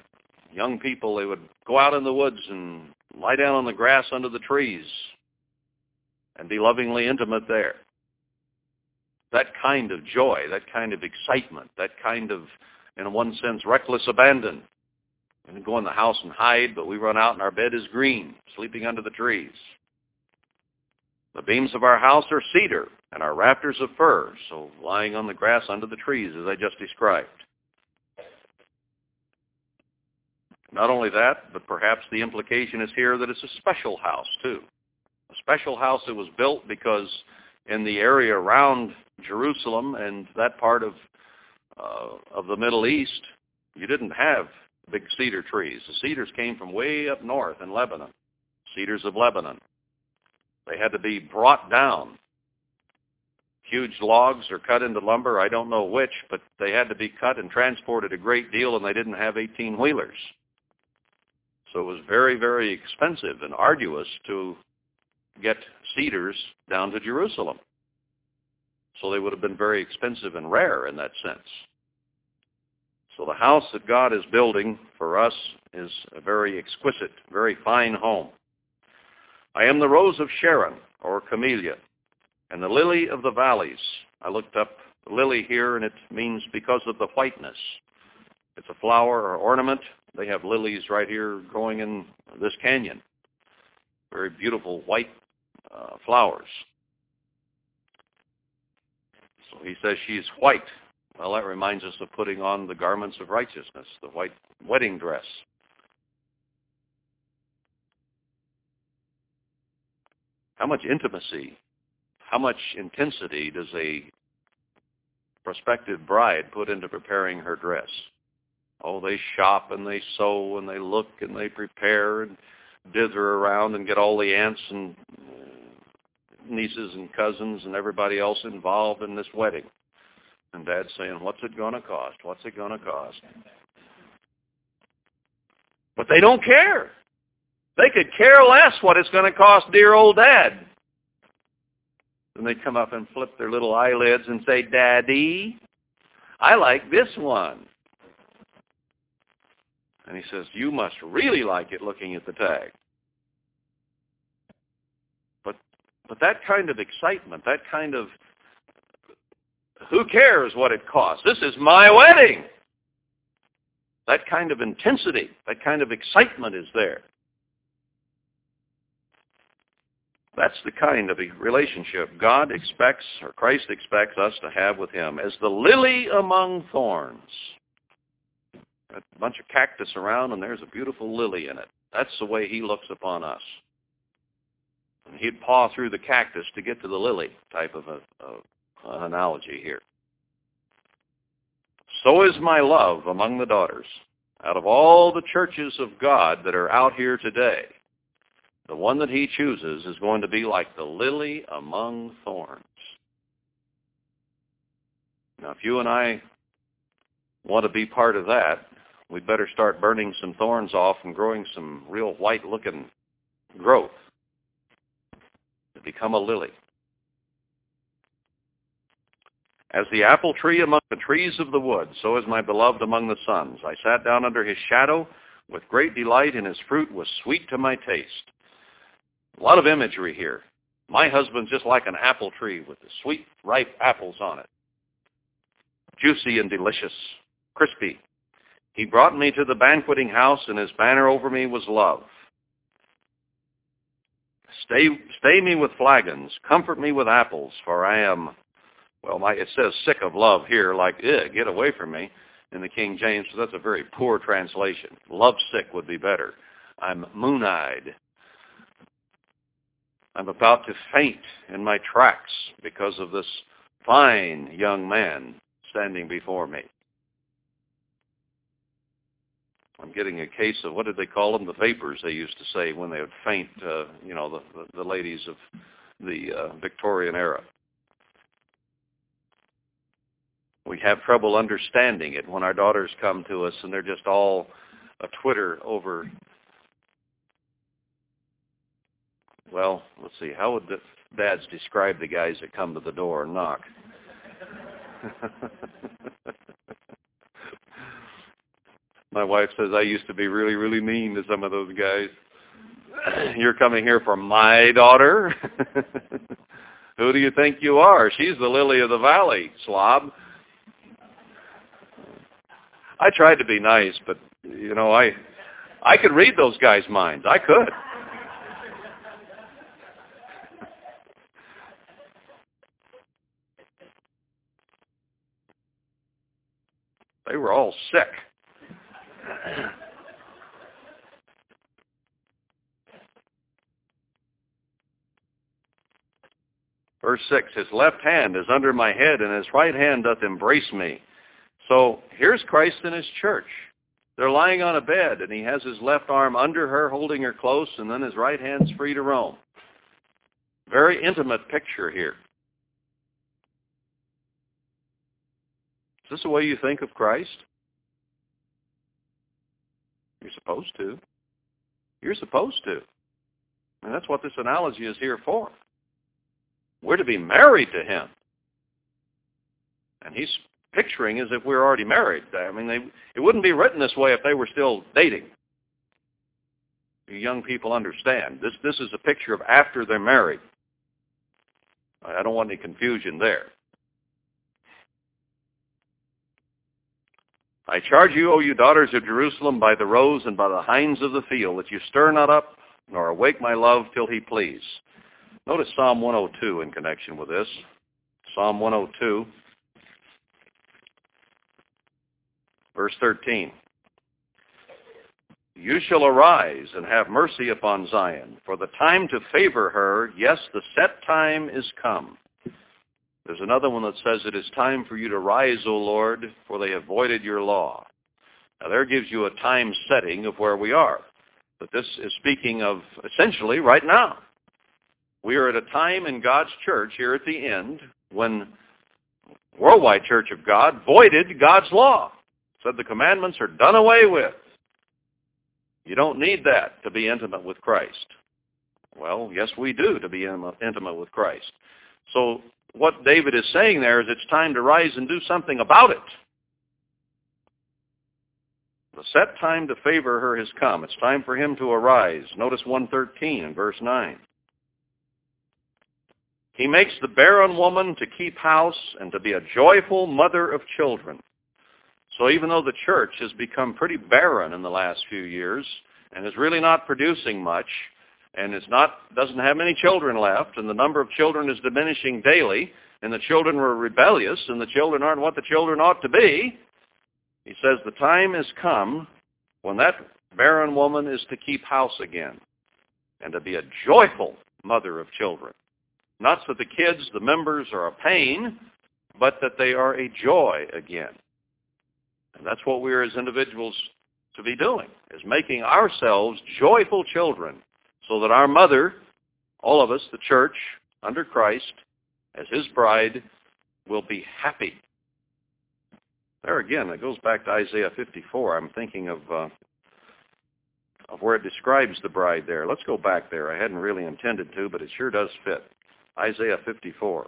young people, they would go out in the woods and lie down on the grass under the trees and be lovingly intimate there. That kind of joy, that kind of excitement, that kind of, in one sense, reckless abandon we go in the house and hide, but we run out and our bed is green, sleeping under the trees. The beams of our house are cedar, and our rafters of fir, so lying on the grass under the trees, as I just described. Not only that, but perhaps the implication is here that it's a special house, too. A special house that was built because in the area around Jerusalem and that part of, uh, of the Middle East, you didn't have big cedar trees. The cedars came from way up north in Lebanon, cedars of Lebanon. They had to be brought down. Huge logs are cut into lumber, I don't know which, but they had to be cut and transported a great deal, and they didn't have 18-wheelers. So it was very, very expensive and arduous to get cedars down to Jerusalem. So they would have been very expensive and rare in that sense. So the house that God is building for us is a very exquisite, very fine home. I am the rose of Sharon, or camellia, and the lily of the valleys. I looked up lily here, and it means because of the whiteness. It's a flower or ornament. They have lilies right here growing in this canyon. Very beautiful white uh, flowers. So he says she's white well, that reminds us of putting on the garments of righteousness, the white wedding dress. How much intimacy, how much intensity does a prospective bride put into preparing her dress? Oh, they shop and they sew and they look and they prepare and dither around and get all the aunts and nieces and cousins and everybody else involved in this wedding. And Dad's saying, what's it going to cost? What's it going to cost? But they don't care. They could care less what it's going to cost dear old Dad. And they come up and flip their little eyelids and say, Daddy, I like this one. And he says, you must really like it looking at the tag. But, but that kind of excitement, that kind of who cares what it costs? This is my wedding. That kind of intensity, that kind of excitement is there. That's the kind of relationship God expects, or Christ expects us to have with him, as the lily among thorns. A bunch of cactus around, and there's a beautiful lily in it. That's the way he looks upon us. And he'd paw through the cactus to get to the lily type of a, a analogy here. So is my love among the daughters. Out of all the churches of God that are out here today, the one that he chooses is going to be like the lily among thorns. Now, if you and I want to be part of that, we'd better start burning some thorns off and growing some real white-looking growth to become a lily. As the apple tree among the trees of the wood, so is my beloved among the sons. I sat down under his shadow with great delight, and his fruit was sweet to my taste. A lot of imagery here. My husband's just like an apple tree with the sweet, ripe apples on it. Juicy and delicious, crispy. He brought me to the banqueting house, and his banner over me was love. Stay, stay me with flagons, comfort me with apples, for I am, well, my, it says sick of love here, like, get away from me in the King James, so that's a very poor translation. Love sick would be better. I'm moon-eyed. I'm about to faint in my tracks because of this fine young man standing before me. I'm getting a case of what did they call them? The vapors they used to say when they would faint. Uh, you know, the, the the ladies of the uh, Victorian era. We have trouble understanding it when our daughters come to us and they're just all a twitter over Well, let's see. How would the dads describe the guys that come to the door and knock? My wife says I used to be really, really mean to some of those guys. You're coming here for my daughter? Who do you think you are? She's the lily of the valley, slob. I tried to be nice, but you know, I I could read those guys' minds. I could. They were all sick. Verse 6, His left hand is under my head, and his right hand doth embrace me. So here's Christ in his church. They're lying on a bed, and he has his left arm under her, holding her close, and then his right hand's free to roam. Very intimate picture here. Is this the way you think of Christ? You're supposed to. You're supposed to. And that's what this analogy is here for. We're to be married to him. And he's picturing as if we're already married. I mean, they, it wouldn't be written this way if they were still dating. You young people understand. This, this is a picture of after they're married. I don't want any confusion there. I charge you, O you daughters of Jerusalem, by the roes and by the hinds of the field, that you stir not up, nor awake my love till he please. Notice Psalm 102 in connection with this. Psalm 102, verse 13. You shall arise and have mercy upon Zion, for the time to favor her, yes, the set time is come. There's another one that says, it is time for you to rise, O Lord, for they have voided your law. Now there gives you a time setting of where we are. But this is speaking of essentially right now. We are at a time in God's church here at the end when worldwide church of God voided God's law. Said the commandments are done away with. You don't need that to be intimate with Christ. Well, yes, we do to be intimate with Christ. So what David is saying there is it's time to rise and do something about it. The set time to favor her has come. It's time for him to arise. Notice 113 in verse 9. He makes the barren woman to keep house and to be a joyful mother of children. So even though the church has become pretty barren in the last few years and is really not producing much, and it's not doesn't have many children left, and the number of children is diminishing daily, and the children were rebellious, and the children aren't what the children ought to be. He says the time has come when that barren woman is to keep house again and to be a joyful mother of children. Not that the kids, the members, are a pain, but that they are a joy again. And that's what we are as individuals to be doing, is making ourselves joyful children so that our mother, all of us, the church, under Christ, as his bride, will be happy. There again, it goes back to Isaiah 54. I'm thinking of uh, of where it describes the bride there. Let's go back there. I hadn't really intended to, but it sure does fit. Isaiah 54.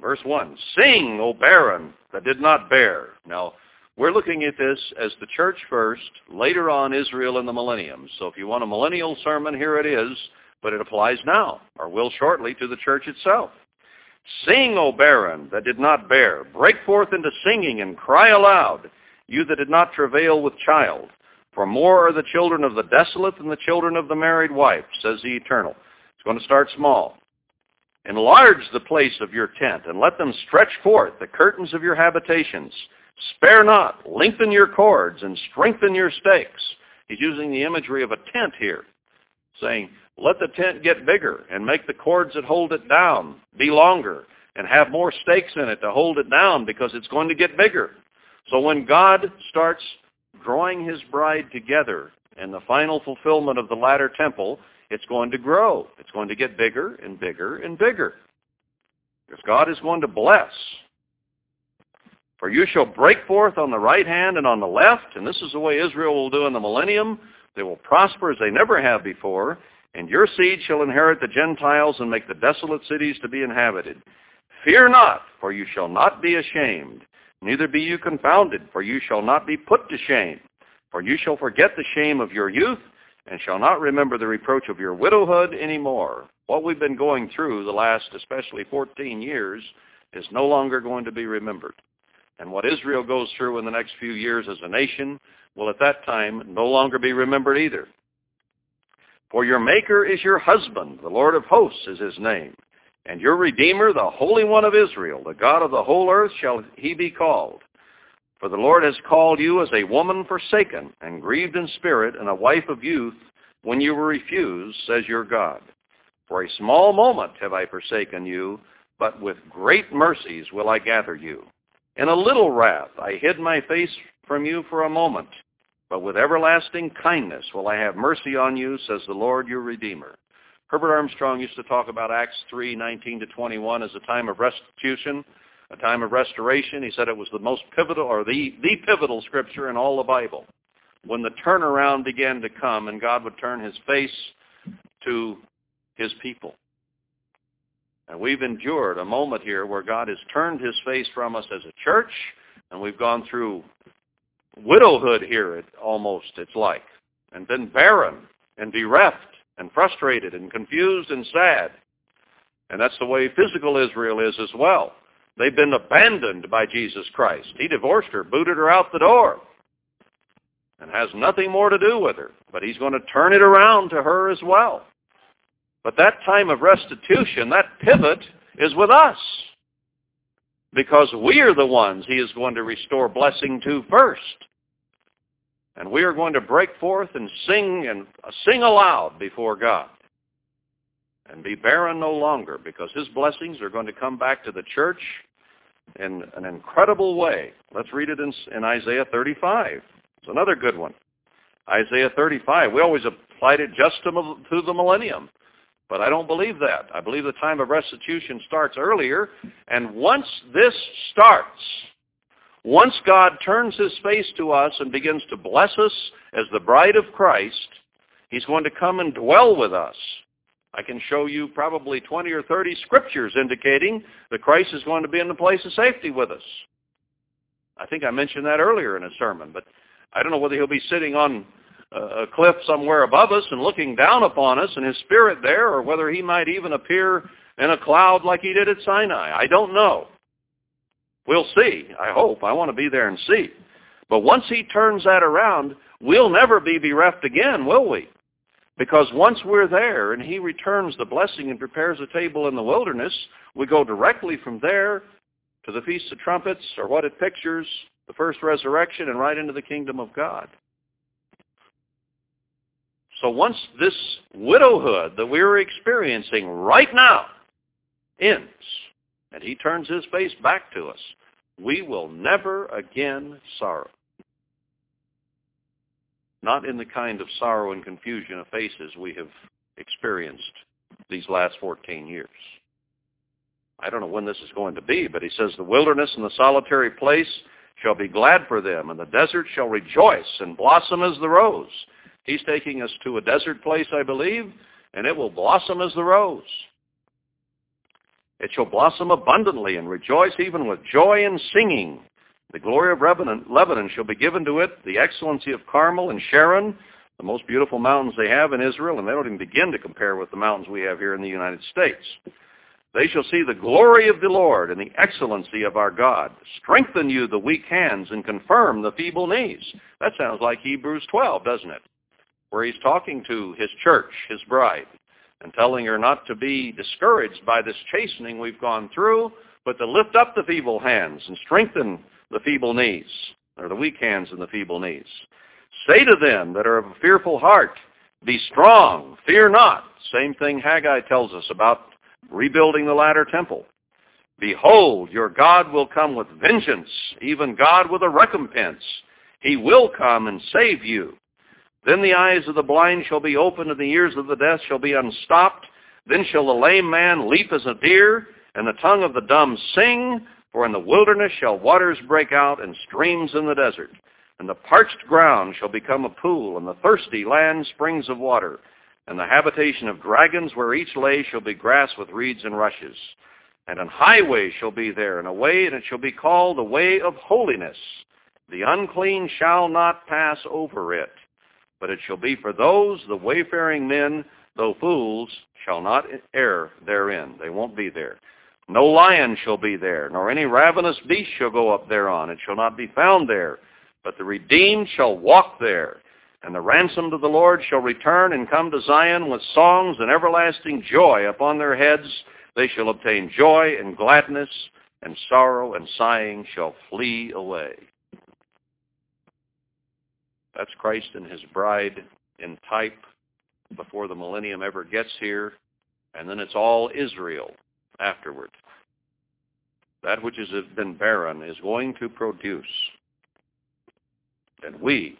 Verse 1, Sing, O barren, that did not bear. Now, We're looking at this as the church first, later on Israel in the millennium. So if you want a millennial sermon, here it is, but it applies now, or will shortly, to the church itself. Sing, O barren, that did not bear. Break forth into singing and cry aloud, you that did not travail with child. For more are the children of the desolate than the children of the married wife, says the Eternal. It's going to start small. Enlarge the place of your tent, and let them stretch forth the curtains of your habitations. Spare not, lengthen your cords, and strengthen your stakes. He's using the imagery of a tent here, saying, let the tent get bigger and make the cords that hold it down be longer and have more stakes in it to hold it down because it's going to get bigger. So when God starts drawing his bride together in the final fulfillment of the latter temple, it's going to grow. It's going to get bigger and bigger and bigger. Because God is going to bless. For you shall break forth on the right hand and on the left, and this is the way Israel will do in the millennium. They will prosper as they never have before, and your seed shall inherit the Gentiles and make the desolate cities to be inhabited. Fear not, for you shall not be ashamed. Neither be you confounded, for you shall not be put to shame. For you shall forget the shame of your youth, and shall not remember the reproach of your widowhood any more. What we've been going through the last especially 14 years is no longer going to be remembered. And what Israel goes through in the next few years as a nation will at that time no longer be remembered either. For your Maker is your husband, the Lord of hosts is his name. And your Redeemer, the Holy One of Israel, the God of the whole earth, shall he be called. For the Lord has called you as a woman forsaken and grieved in spirit and a wife of youth when you were refused, says your God. For a small moment have I forsaken you, but with great mercies will I gather you. In a little wrath I hid my face from you for a moment. But with everlasting kindness will I have mercy on you, says the Lord your Redeemer. Herbert Armstrong used to talk about Acts 3, 19 to 21 as a time of restitution, a time of restoration. He said it was the most pivotal, or the, the pivotal scripture in all the Bible. When the turnaround began to come and God would turn his face to his people. And we've endured a moment here where God has turned his face from us as a church, and we've gone through widowhood here, it, almost, it's like, and been barren and bereft and frustrated and confused and sad. And that's the way physical Israel is as well. They've been abandoned by Jesus Christ. He divorced her, booted her out the door, and has nothing more to do with her. But he's going to turn it around to her as well. But that time of restitution, that pivot, is with us. Because we are the ones he is going to restore blessing to first. And we are going to break forth and sing and sing aloud before God. And be barren no longer because his blessings are going to come back to the church in an incredible way. Let's read it in, in Isaiah 35. It's another good one. Isaiah 35. We always applied it just to, to the millennium. But I don't believe that. I believe the time of restitution starts earlier. And once this starts, once God turns his face to us and begins to bless us as the bride of Christ, he's going to come and dwell with us. I can show you probably 20 or 30 scriptures indicating that Christ is going to be in the place of safety with us. I think I mentioned that earlier in a sermon, but I don't know whether he'll be sitting on a cliff somewhere above us and looking down upon us and his spirit there, or whether he might even appear in a cloud like he did at Sinai. I don't know. We'll see. I hope. I want to be there and see. But once he turns that around, we'll never be bereft again, will we? Because once we're there and he returns the blessing and prepares a table in the wilderness, we go directly from there to the Feast of Trumpets, or what it pictures, the first resurrection, and right into the kingdom of God. So once this widowhood that we're experiencing right now ends, and he turns his face back to us, we will never again sorrow. Not in the kind of sorrow and confusion of faces we have experienced these last 14 years. I don't know when this is going to be, but he says, the wilderness and the solitary place shall be glad for them, and the desert shall rejoice and blossom as the rose. He's taking us to a desert place, I believe, and it will blossom as the rose. It shall blossom abundantly and rejoice even with joy and singing. The glory of Lebanon, shall be given to it, the excellency of Carmel and Sharon, the most beautiful mountains they have in Israel, and they don't even begin to compare with the mountains we have here in the United States. They shall see the glory of the Lord and the excellency of our God. Strengthen you the weak hands and confirm the feeble knees. That sounds like Hebrews 12, doesn't it? Where he's talking to his church, his bride, and telling her not to be discouraged by this chastening we've gone through, but to lift up the feeble hands and strengthen the feeble knees, or the weak hands and the feeble knees. Say to them that are of a fearful heart, be strong, fear not. Same thing Haggai tells us about rebuilding the latter temple. Behold, your God will come with vengeance, even God with a recompense. He will come and save you. Then the eyes of the blind shall be opened, and the ears of the deaf shall be unstopped. Then shall the lame man leap as a deer, and the tongue of the dumb sing. For in the wilderness shall waters break out, and streams in the desert. And the parched ground shall become a pool, and the thirsty land springs of water. And the habitation of dragons where each lay shall be grass with reeds and rushes. And an highway shall be there, and a way, and it shall be called the way of holiness. The unclean shall not pass over it, but it shall be for those, the wayfaring men, though fools, shall not err therein. They won't be there. No lion shall be there, nor any ravenous beast shall go up thereon. It shall not be found there but the redeemed shall walk there, and the ransomed of the Lord shall return and come to Zion with songs and everlasting joy upon their heads. They shall obtain joy and gladness, and sorrow and sighing shall flee away. That's Christ and his bride in type before the millennium ever gets here, and then it's all Israel afterward. That which has been barren is going to produce and we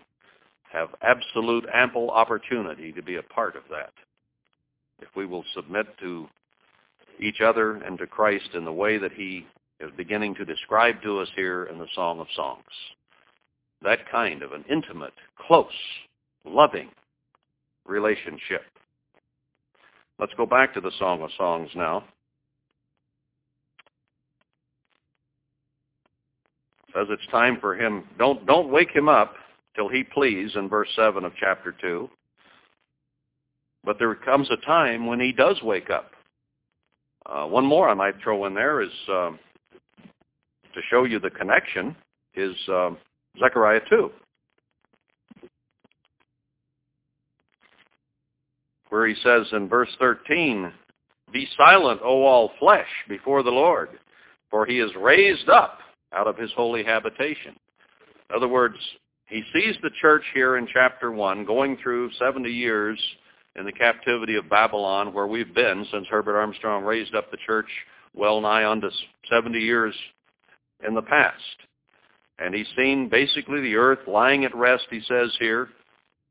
have absolute ample opportunity to be a part of that. If we will submit to each other and to Christ in the way that he is beginning to describe to us here in the Song of Songs. That kind of an intimate, close, loving relationship. Let's go back to the Song of Songs now. Says it's time for him. Don't don't wake him up till he please in verse 7 of chapter 2. But there comes a time when he does wake up. Uh, one more I might throw in there is uh, to show you the connection is uh, Zechariah 2. Where he says in verse 13, Be silent, O all flesh, before the Lord, for he is raised up out of his holy habitation. In other words, he sees the church here in chapter 1 going through 70 years in the captivity of Babylon where we've been since Herbert Armstrong raised up the church well nigh unto 70 years in the past. And he's seen basically the earth lying at rest, he says here,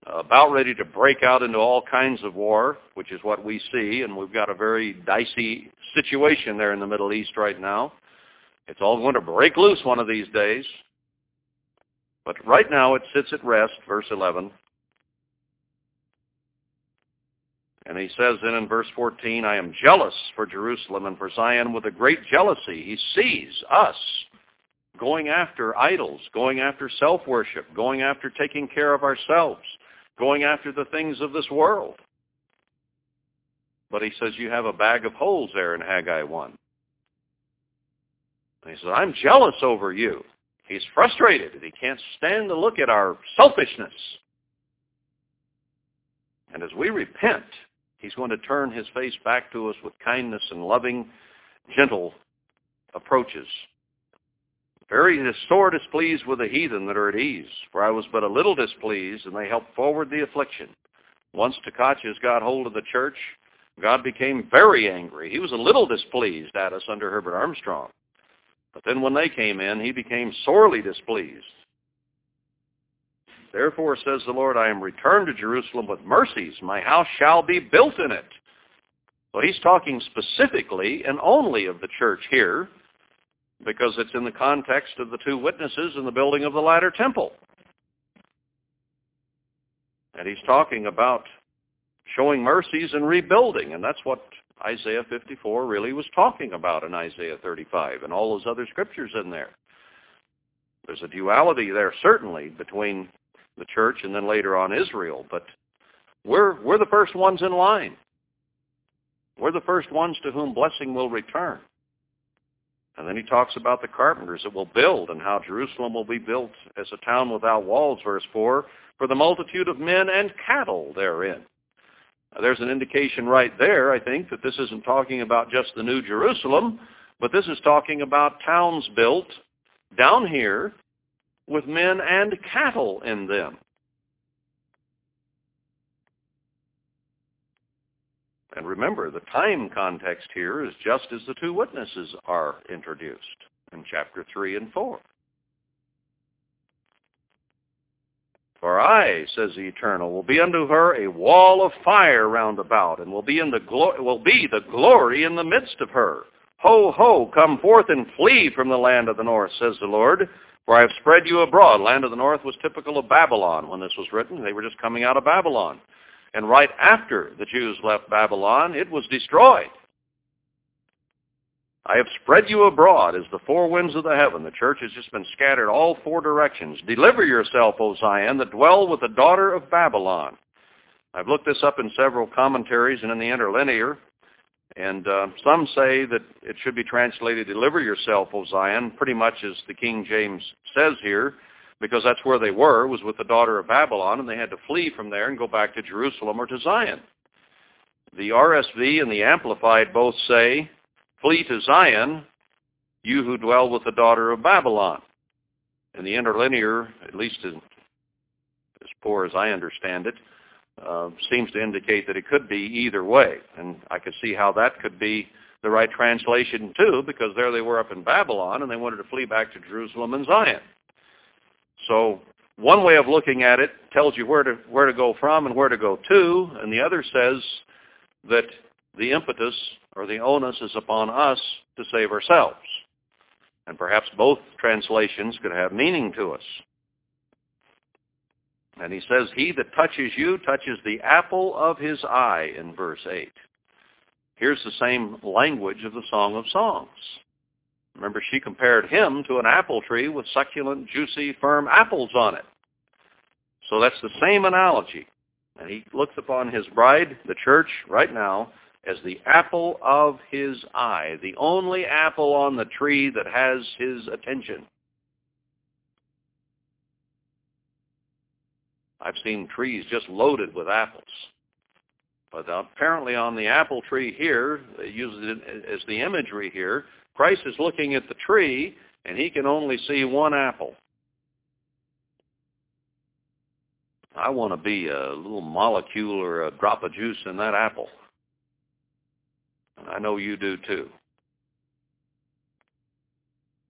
about ready to break out into all kinds of war, which is what we see, and we've got a very dicey situation there in the Middle East right now. It's all going to break loose one of these days. But right now it sits at rest, verse 11. And he says then in verse 14, I am jealous for Jerusalem and for Zion with a great jealousy. He sees us going after idols, going after self-worship, going after taking care of ourselves, going after the things of this world. But he says you have a bag of holes there in Haggai 1. He says, I'm jealous over you. He's frustrated. He can't stand to look at our selfishness. And as we repent, he's going to turn his face back to us with kindness and loving, gentle approaches. Very sore displeased with the heathen that are at ease, for I was but a little displeased, and they helped forward the affliction. Once Tkaches got hold of the church, God became very angry. He was a little displeased at us under Herbert Armstrong. But then when they came in, he became sorely displeased. Therefore, says the Lord, I am returned to Jerusalem with mercies. My house shall be built in it. So he's talking specifically and only of the church here because it's in the context of the two witnesses in the building of the latter temple. And he's talking about showing mercies and rebuilding, and that's what Isaiah 54 really was talking about in Isaiah 35 and all those other scriptures in there. There's a duality there certainly between the church and then later on Israel, but we're, we're the first ones in line. We're the first ones to whom blessing will return. And then he talks about the carpenters that will build and how Jerusalem will be built as a town without walls, verse 4, for the multitude of men and cattle therein. There's an indication right there, I think, that this isn't talking about just the New Jerusalem, but this is talking about towns built down here with men and cattle in them. And remember, the time context here is just as the two witnesses are introduced in chapter 3 and 4. For I, says the Eternal, will be unto her a wall of fire round about, and will be in the glo- will be the glory in the midst of her. Ho, ho, come forth and flee from the land of the north, says the Lord, for I have spread you abroad. Land of the north was typical of Babylon when this was written. They were just coming out of Babylon. And right after the Jews left Babylon, it was destroyed. I have spread you abroad as the four winds of the heaven. The church has just been scattered all four directions. Deliver yourself, O Zion, that dwell with the daughter of Babylon. I've looked this up in several commentaries and in the interlinear, and uh, some say that it should be translated, deliver yourself, O Zion, pretty much as the King James says here because that's where they were, was with the daughter of Babylon, and they had to flee from there and go back to Jerusalem or to Zion. The RSV and the Amplified both say, flee to Zion, you who dwell with the daughter of Babylon. And the interlinear, at least as, as poor as I understand it, uh, seems to indicate that it could be either way. And I could see how that could be the right translation too, because there they were up in Babylon, and they wanted to flee back to Jerusalem and Zion. So one way of looking at it tells you where to, where to go from and where to go to, and the other says that the impetus or the onus is upon us to save ourselves. And perhaps both translations could have meaning to us. And he says, he that touches you touches the apple of his eye in verse 8. Here's the same language of the Song of Songs. Remember, she compared him to an apple tree with succulent, juicy, firm apples on it. So that's the same analogy. And he looks upon his bride, the church, right now, as the apple of his eye, the only apple on the tree that has his attention. I've seen trees just loaded with apples. But apparently on the apple tree here, they use it as the imagery here, Christ is looking at the tree, and he can only see one apple. I want to be a little molecule or a drop of juice in that apple. I know you do too.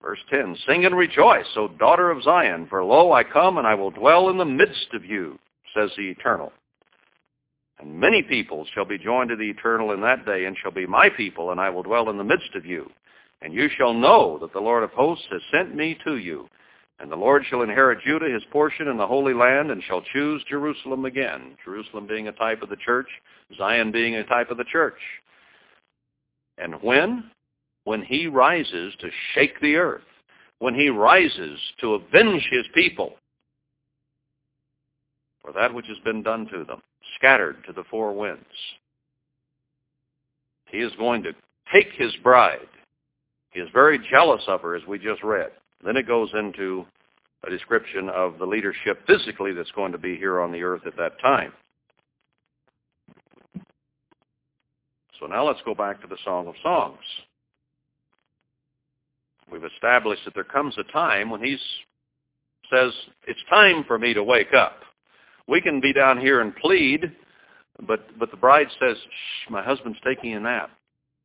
Verse 10, Sing and rejoice, O daughter of Zion, for lo, I come and I will dwell in the midst of you, says the Eternal. And many peoples shall be joined to the Eternal in that day, and shall be my people, and I will dwell in the midst of you. And you shall know that the Lord of hosts has sent me to you. And the Lord shall inherit Judah, his portion in the Holy Land, and shall choose Jerusalem again. Jerusalem being a type of the church, Zion being a type of the church. And when? When he rises to shake the earth. When he rises to avenge his people for that which has been done to them, scattered to the four winds. He is going to take his bride he is very jealous of her, as we just read. Then it goes into a description of the leadership physically that's going to be here on the earth at that time. So now let's go back to the Song of Songs. We've established that there comes a time when he says, it's time for me to wake up. We can be down here and plead, but, but the bride says, Shh, my husband's taking a nap.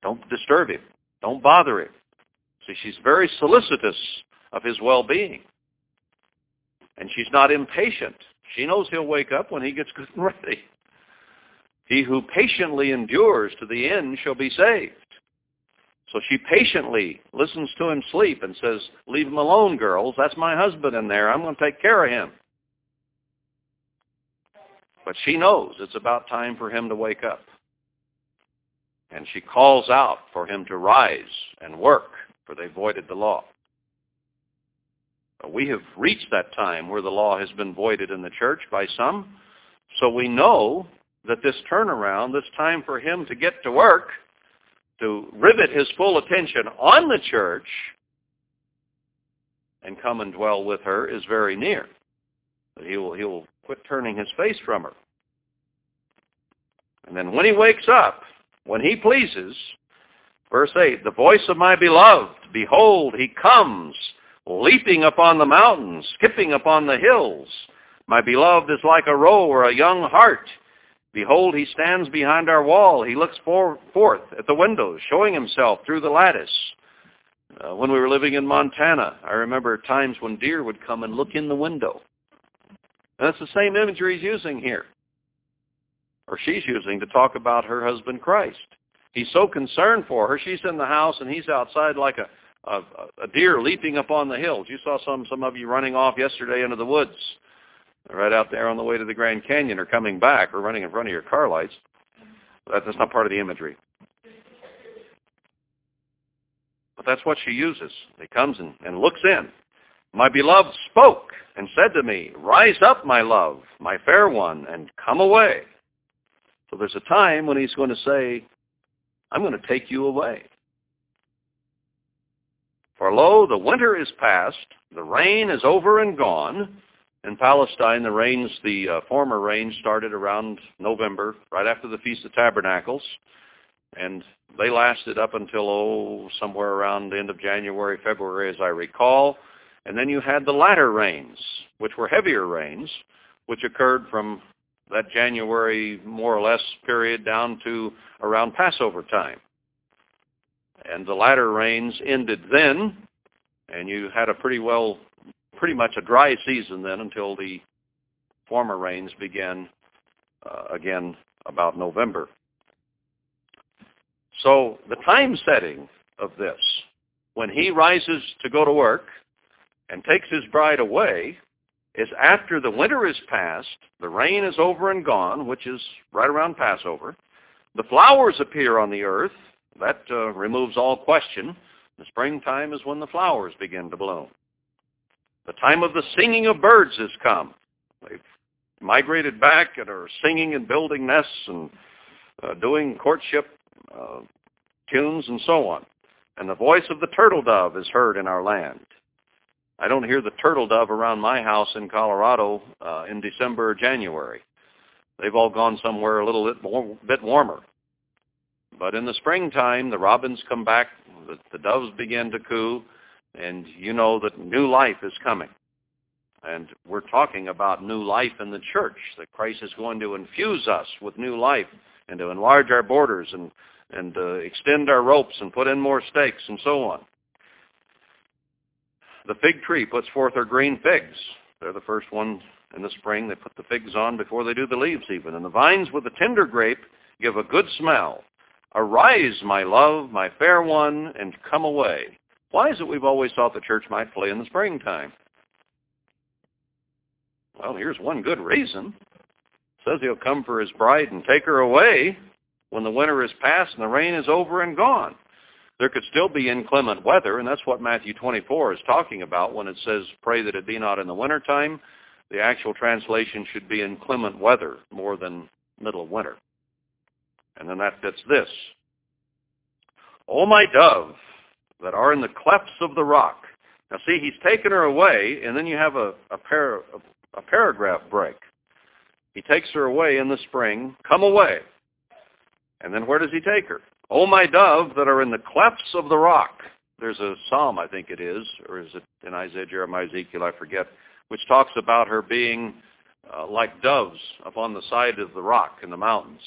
Don't disturb him. Don't bother him. See, she's very solicitous of his well-being. And she's not impatient. She knows he'll wake up when he gets good and ready. He who patiently endures to the end shall be saved. So she patiently listens to him sleep and says, leave him alone, girls. That's my husband in there. I'm going to take care of him. But she knows it's about time for him to wake up. And she calls out for him to rise and work for they voided the law. we have reached that time where the law has been voided in the church by some. So we know that this turnaround, this time for him to get to work, to rivet his full attention on the church and come and dwell with her is very near. He will, he will quit turning his face from her. And then when he wakes up, when he pleases, verse 8, the voice of my beloved, behold, he comes, leaping upon the mountains, skipping upon the hills. My beloved is like a roe or a young hart. Behold, he stands behind our wall. He looks for, forth at the windows, showing himself through the lattice. Uh, when we were living in Montana, I remember times when deer would come and look in the window. And that's the same imagery he's using here, or she's using to talk about her husband Christ. He's so concerned for her. She's in the house and he's outside like a, a, a deer leaping up on the hills. You saw some some of you running off yesterday into the woods, right out there on the way to the Grand Canyon, or coming back, or running in front of your car lights. That's not part of the imagery. But that's what she uses. He comes and, and looks in. My beloved spoke and said to me, Rise up, my love, my fair one, and come away. So there's a time when he's going to say, I'm going to take you away. For lo, the winter is past, the rain is over and gone. In Palestine, the rains, the uh, former rains started around November, right after the Feast of Tabernacles, and they lasted up until, oh, somewhere around the end of January, February, as I recall. And then you had the latter rains, which were heavier rains, which occurred from that January more or less period down to around Passover time. And the latter rains ended then, and you had a pretty well, pretty much a dry season then until the former rains began uh, again about November. So the time setting of this, when he rises to go to work and takes his bride away, is after the winter is past, the rain is over and gone, which is right around Passover. The flowers appear on the earth. That uh, removes all question. The springtime is when the flowers begin to bloom. The time of the singing of birds has come. They've migrated back and are singing and building nests and uh, doing courtship uh, tunes and so on. And the voice of the turtle dove is heard in our land. I don't hear the turtle dove around my house in Colorado uh, in December or January. They've all gone somewhere a little bit, more, bit warmer. But in the springtime, the robins come back, the, the doves begin to coo, and you know that new life is coming. And we're talking about new life in the church, that Christ is going to infuse us with new life and to enlarge our borders and, and uh, extend our ropes and put in more stakes and so on. The fig tree puts forth her green figs. They're the first ones in the spring. They put the figs on before they do the leaves even. And the vines with the tender grape give a good smell. Arise, my love, my fair one, and come away. Why is it we've always thought the church might flee in the springtime? Well, here's one good reason. It says he'll come for his bride and take her away when the winter is past and the rain is over and gone there could still be inclement weather, and that's what Matthew 24 is talking about when it says, pray that it be not in the wintertime. The actual translation should be inclement weather more than middle of winter. And then that fits this. O my dove, that are in the clefts of the rock. Now see, he's taken her away, and then you have a, a, par, a, a paragraph break. He takes her away in the spring. Come away. And then where does he take her? O my dove that are in the clefts of the rock. There's a psalm, I think it is, or is it in Isaiah, Jeremiah, Ezekiel, I forget, which talks about her being uh, like doves upon the side of the rock in the mountains.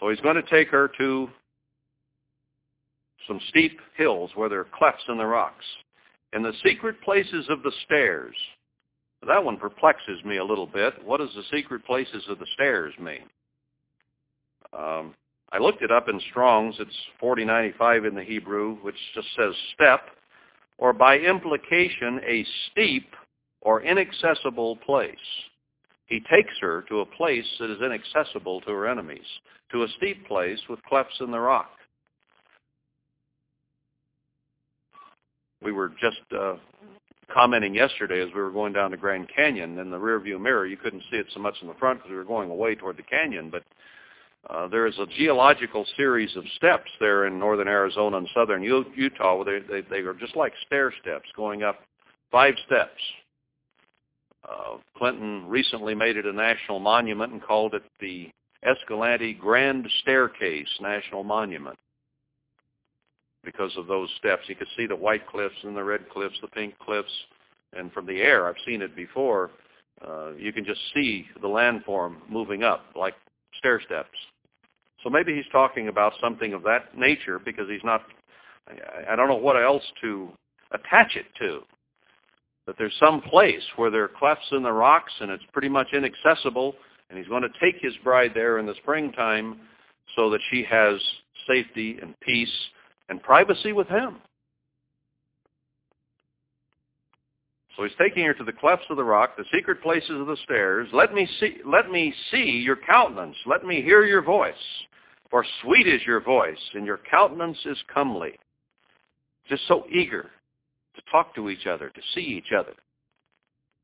So he's going to take her to some steep hills where there are clefts in the rocks. and the secret places of the stairs. That one perplexes me a little bit. What does the secret places of the stairs mean? Um, I looked it up in Strong's. It's 4095 in the Hebrew, which just says step, or by implication, a steep or inaccessible place. He takes her to a place that is inaccessible to her enemies, to a steep place with clefts in the rock. We were just uh, commenting yesterday as we were going down the Grand Canyon in the rearview mirror. You couldn't see it so much in the front because we were going away toward the canyon, but uh, there is a geological series of steps there in northern Arizona and southern Utah where they, they, they are just like stair steps going up five steps. Uh, Clinton recently made it a national monument and called it the Escalante Grand Staircase National Monument because of those steps. You could see the white cliffs and the red cliffs, the pink cliffs, and from the air, I've seen it before, uh, you can just see the landform moving up like stair steps. So maybe he's talking about something of that nature because he's not, I don't know what else to attach it to. But there's some place where there are clefts in the rocks and it's pretty much inaccessible and he's going to take his bride there in the springtime so that she has safety and peace and privacy with him. So he's taking her to the clefts of the rock, the secret places of the stairs. Let me see, let me see your countenance. Let me hear your voice. For sweet is your voice, and your countenance is comely. Just so eager to talk to each other, to see each other.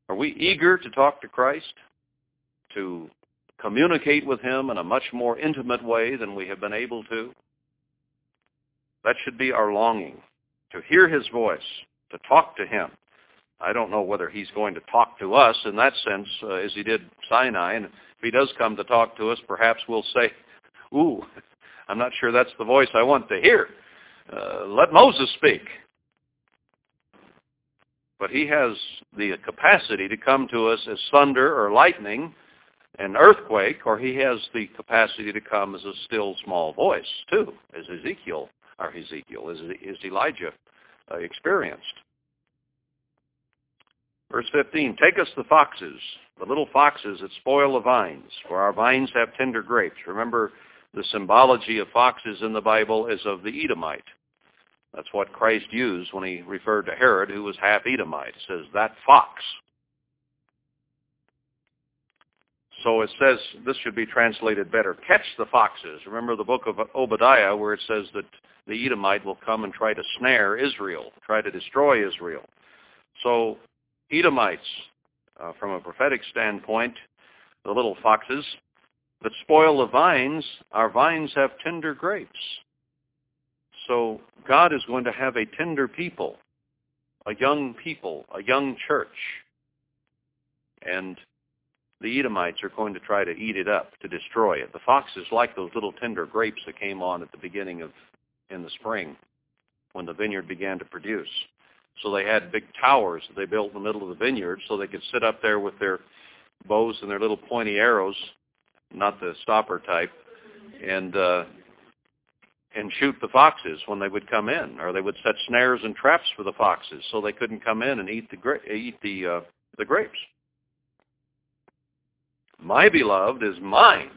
Are we eager to talk to Christ? To communicate with him in a much more intimate way than we have been able to? That should be our longing, to hear his voice, to talk to him. I don't know whether he's going to talk to us in that sense uh, as he did Sinai. And if he does come to talk to us, perhaps we'll say, ooh, I'm not sure that's the voice I want to hear. Uh, let Moses speak. But he has the capacity to come to us as thunder or lightning, an earthquake, or he has the capacity to come as a still small voice, too, as Ezekiel or Ezekiel, is, is Elijah uh, experienced. Verse 15, take us the foxes, the little foxes that spoil the vines, for our vines have tender grapes. Remember, the symbology of foxes in the Bible is of the Edomite. That's what Christ used when he referred to Herod, who was half Edomite. He says, that fox. So it says, this should be translated better, catch the foxes. Remember the book of Obadiah where it says that the Edomite will come and try to snare Israel, try to destroy Israel. So Edomites, uh, from a prophetic standpoint, the little foxes that spoil the vines, our vines have tender grapes. So God is going to have a tender people, a young people, a young church. And the Edomites are going to try to eat it up, to destroy it. The foxes like those little tender grapes that came on at the beginning of in the spring when the vineyard began to produce. So they had big towers that they built in the middle of the vineyard so they could sit up there with their bows and their little pointy arrows, not the stopper type, and uh, and shoot the foxes when they would come in, or they would set snares and traps for the foxes so they couldn't come in and eat the gra- eat the uh, the grapes. My beloved is mine.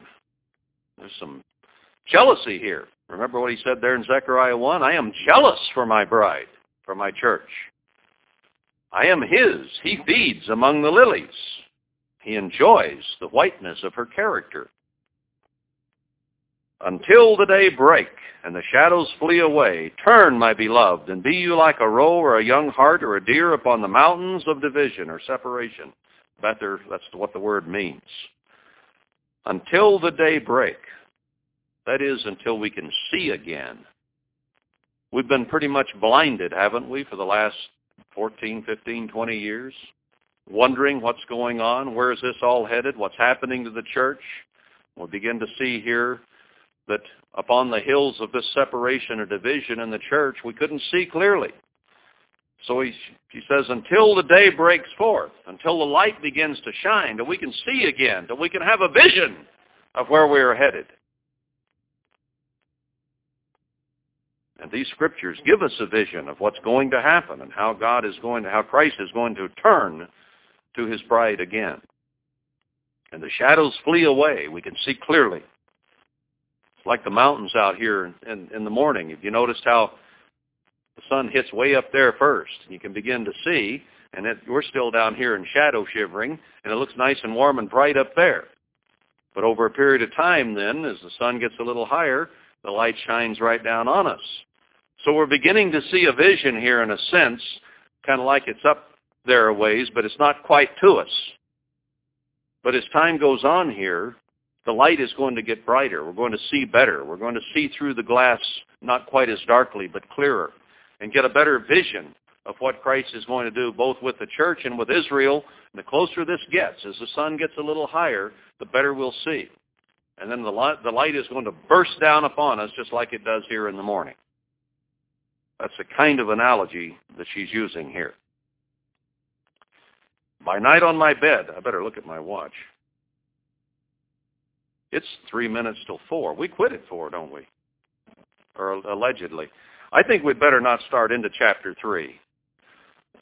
There's some jealousy here. Remember what he said there in Zechariah 1? I am jealous for my bride, for my church. I am his. He feeds among the lilies. He enjoys the whiteness of her character. Until the day break and the shadows flee away, turn, my beloved, and be you like a roe or a young hart or a deer upon the mountains of division or separation. Better, that's what the word means. Until the day break. That is, until we can see again. We've been pretty much blinded, haven't we, for the last 14, 15, 20 years? Wondering what's going on, where is this all headed, what's happening to the church. We'll begin to see here that upon the hills of this separation or division in the church, we couldn't see clearly. So he, he says, until the day breaks forth, until the light begins to shine, that we can see again, that we can have a vision of where we are headed. And these scriptures give us a vision of what's going to happen and how God is going to, how Christ is going to turn to his bride again. And the shadows flee away. We can see clearly. It's like the mountains out here in, in, the morning. If you noticed how the sun hits way up there first, you can begin to see, and it, we're still down here in shadow shivering, and it looks nice and warm and bright up there. But over a period of time then, as the sun gets a little higher, the light shines right down on us. So we're beginning to see a vision here in a sense, kind of like it's up there a ways, but it's not quite to us. But as time goes on here, the light is going to get brighter. We're going to see better. We're going to see through the glass not quite as darkly, but clearer, and get a better vision of what Christ is going to do both with the church and with Israel. And the closer this gets, as the sun gets a little higher, the better we'll see. And then the light, the light is going to burst down upon us just like it does here in the morning. That's the kind of analogy that she's using here. By night on my bed, I better look at my watch. It's three minutes till four. We quit at four, don't we? Or allegedly. I think we'd better not start into chapter three.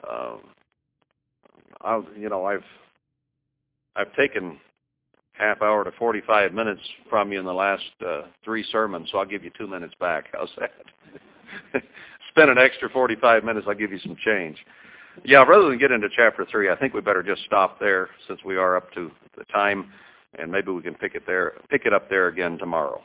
Uh, I, you know, I've I've taken half hour to 45 minutes from you in the last uh, three sermons, so I'll give you two minutes back. How's that? Spend an extra 45 minutes, I'll give you some change. Yeah, rather than get into chapter 3, I think we better just stop there since we are up to the time, and maybe we can pick it there, pick it up there again tomorrow.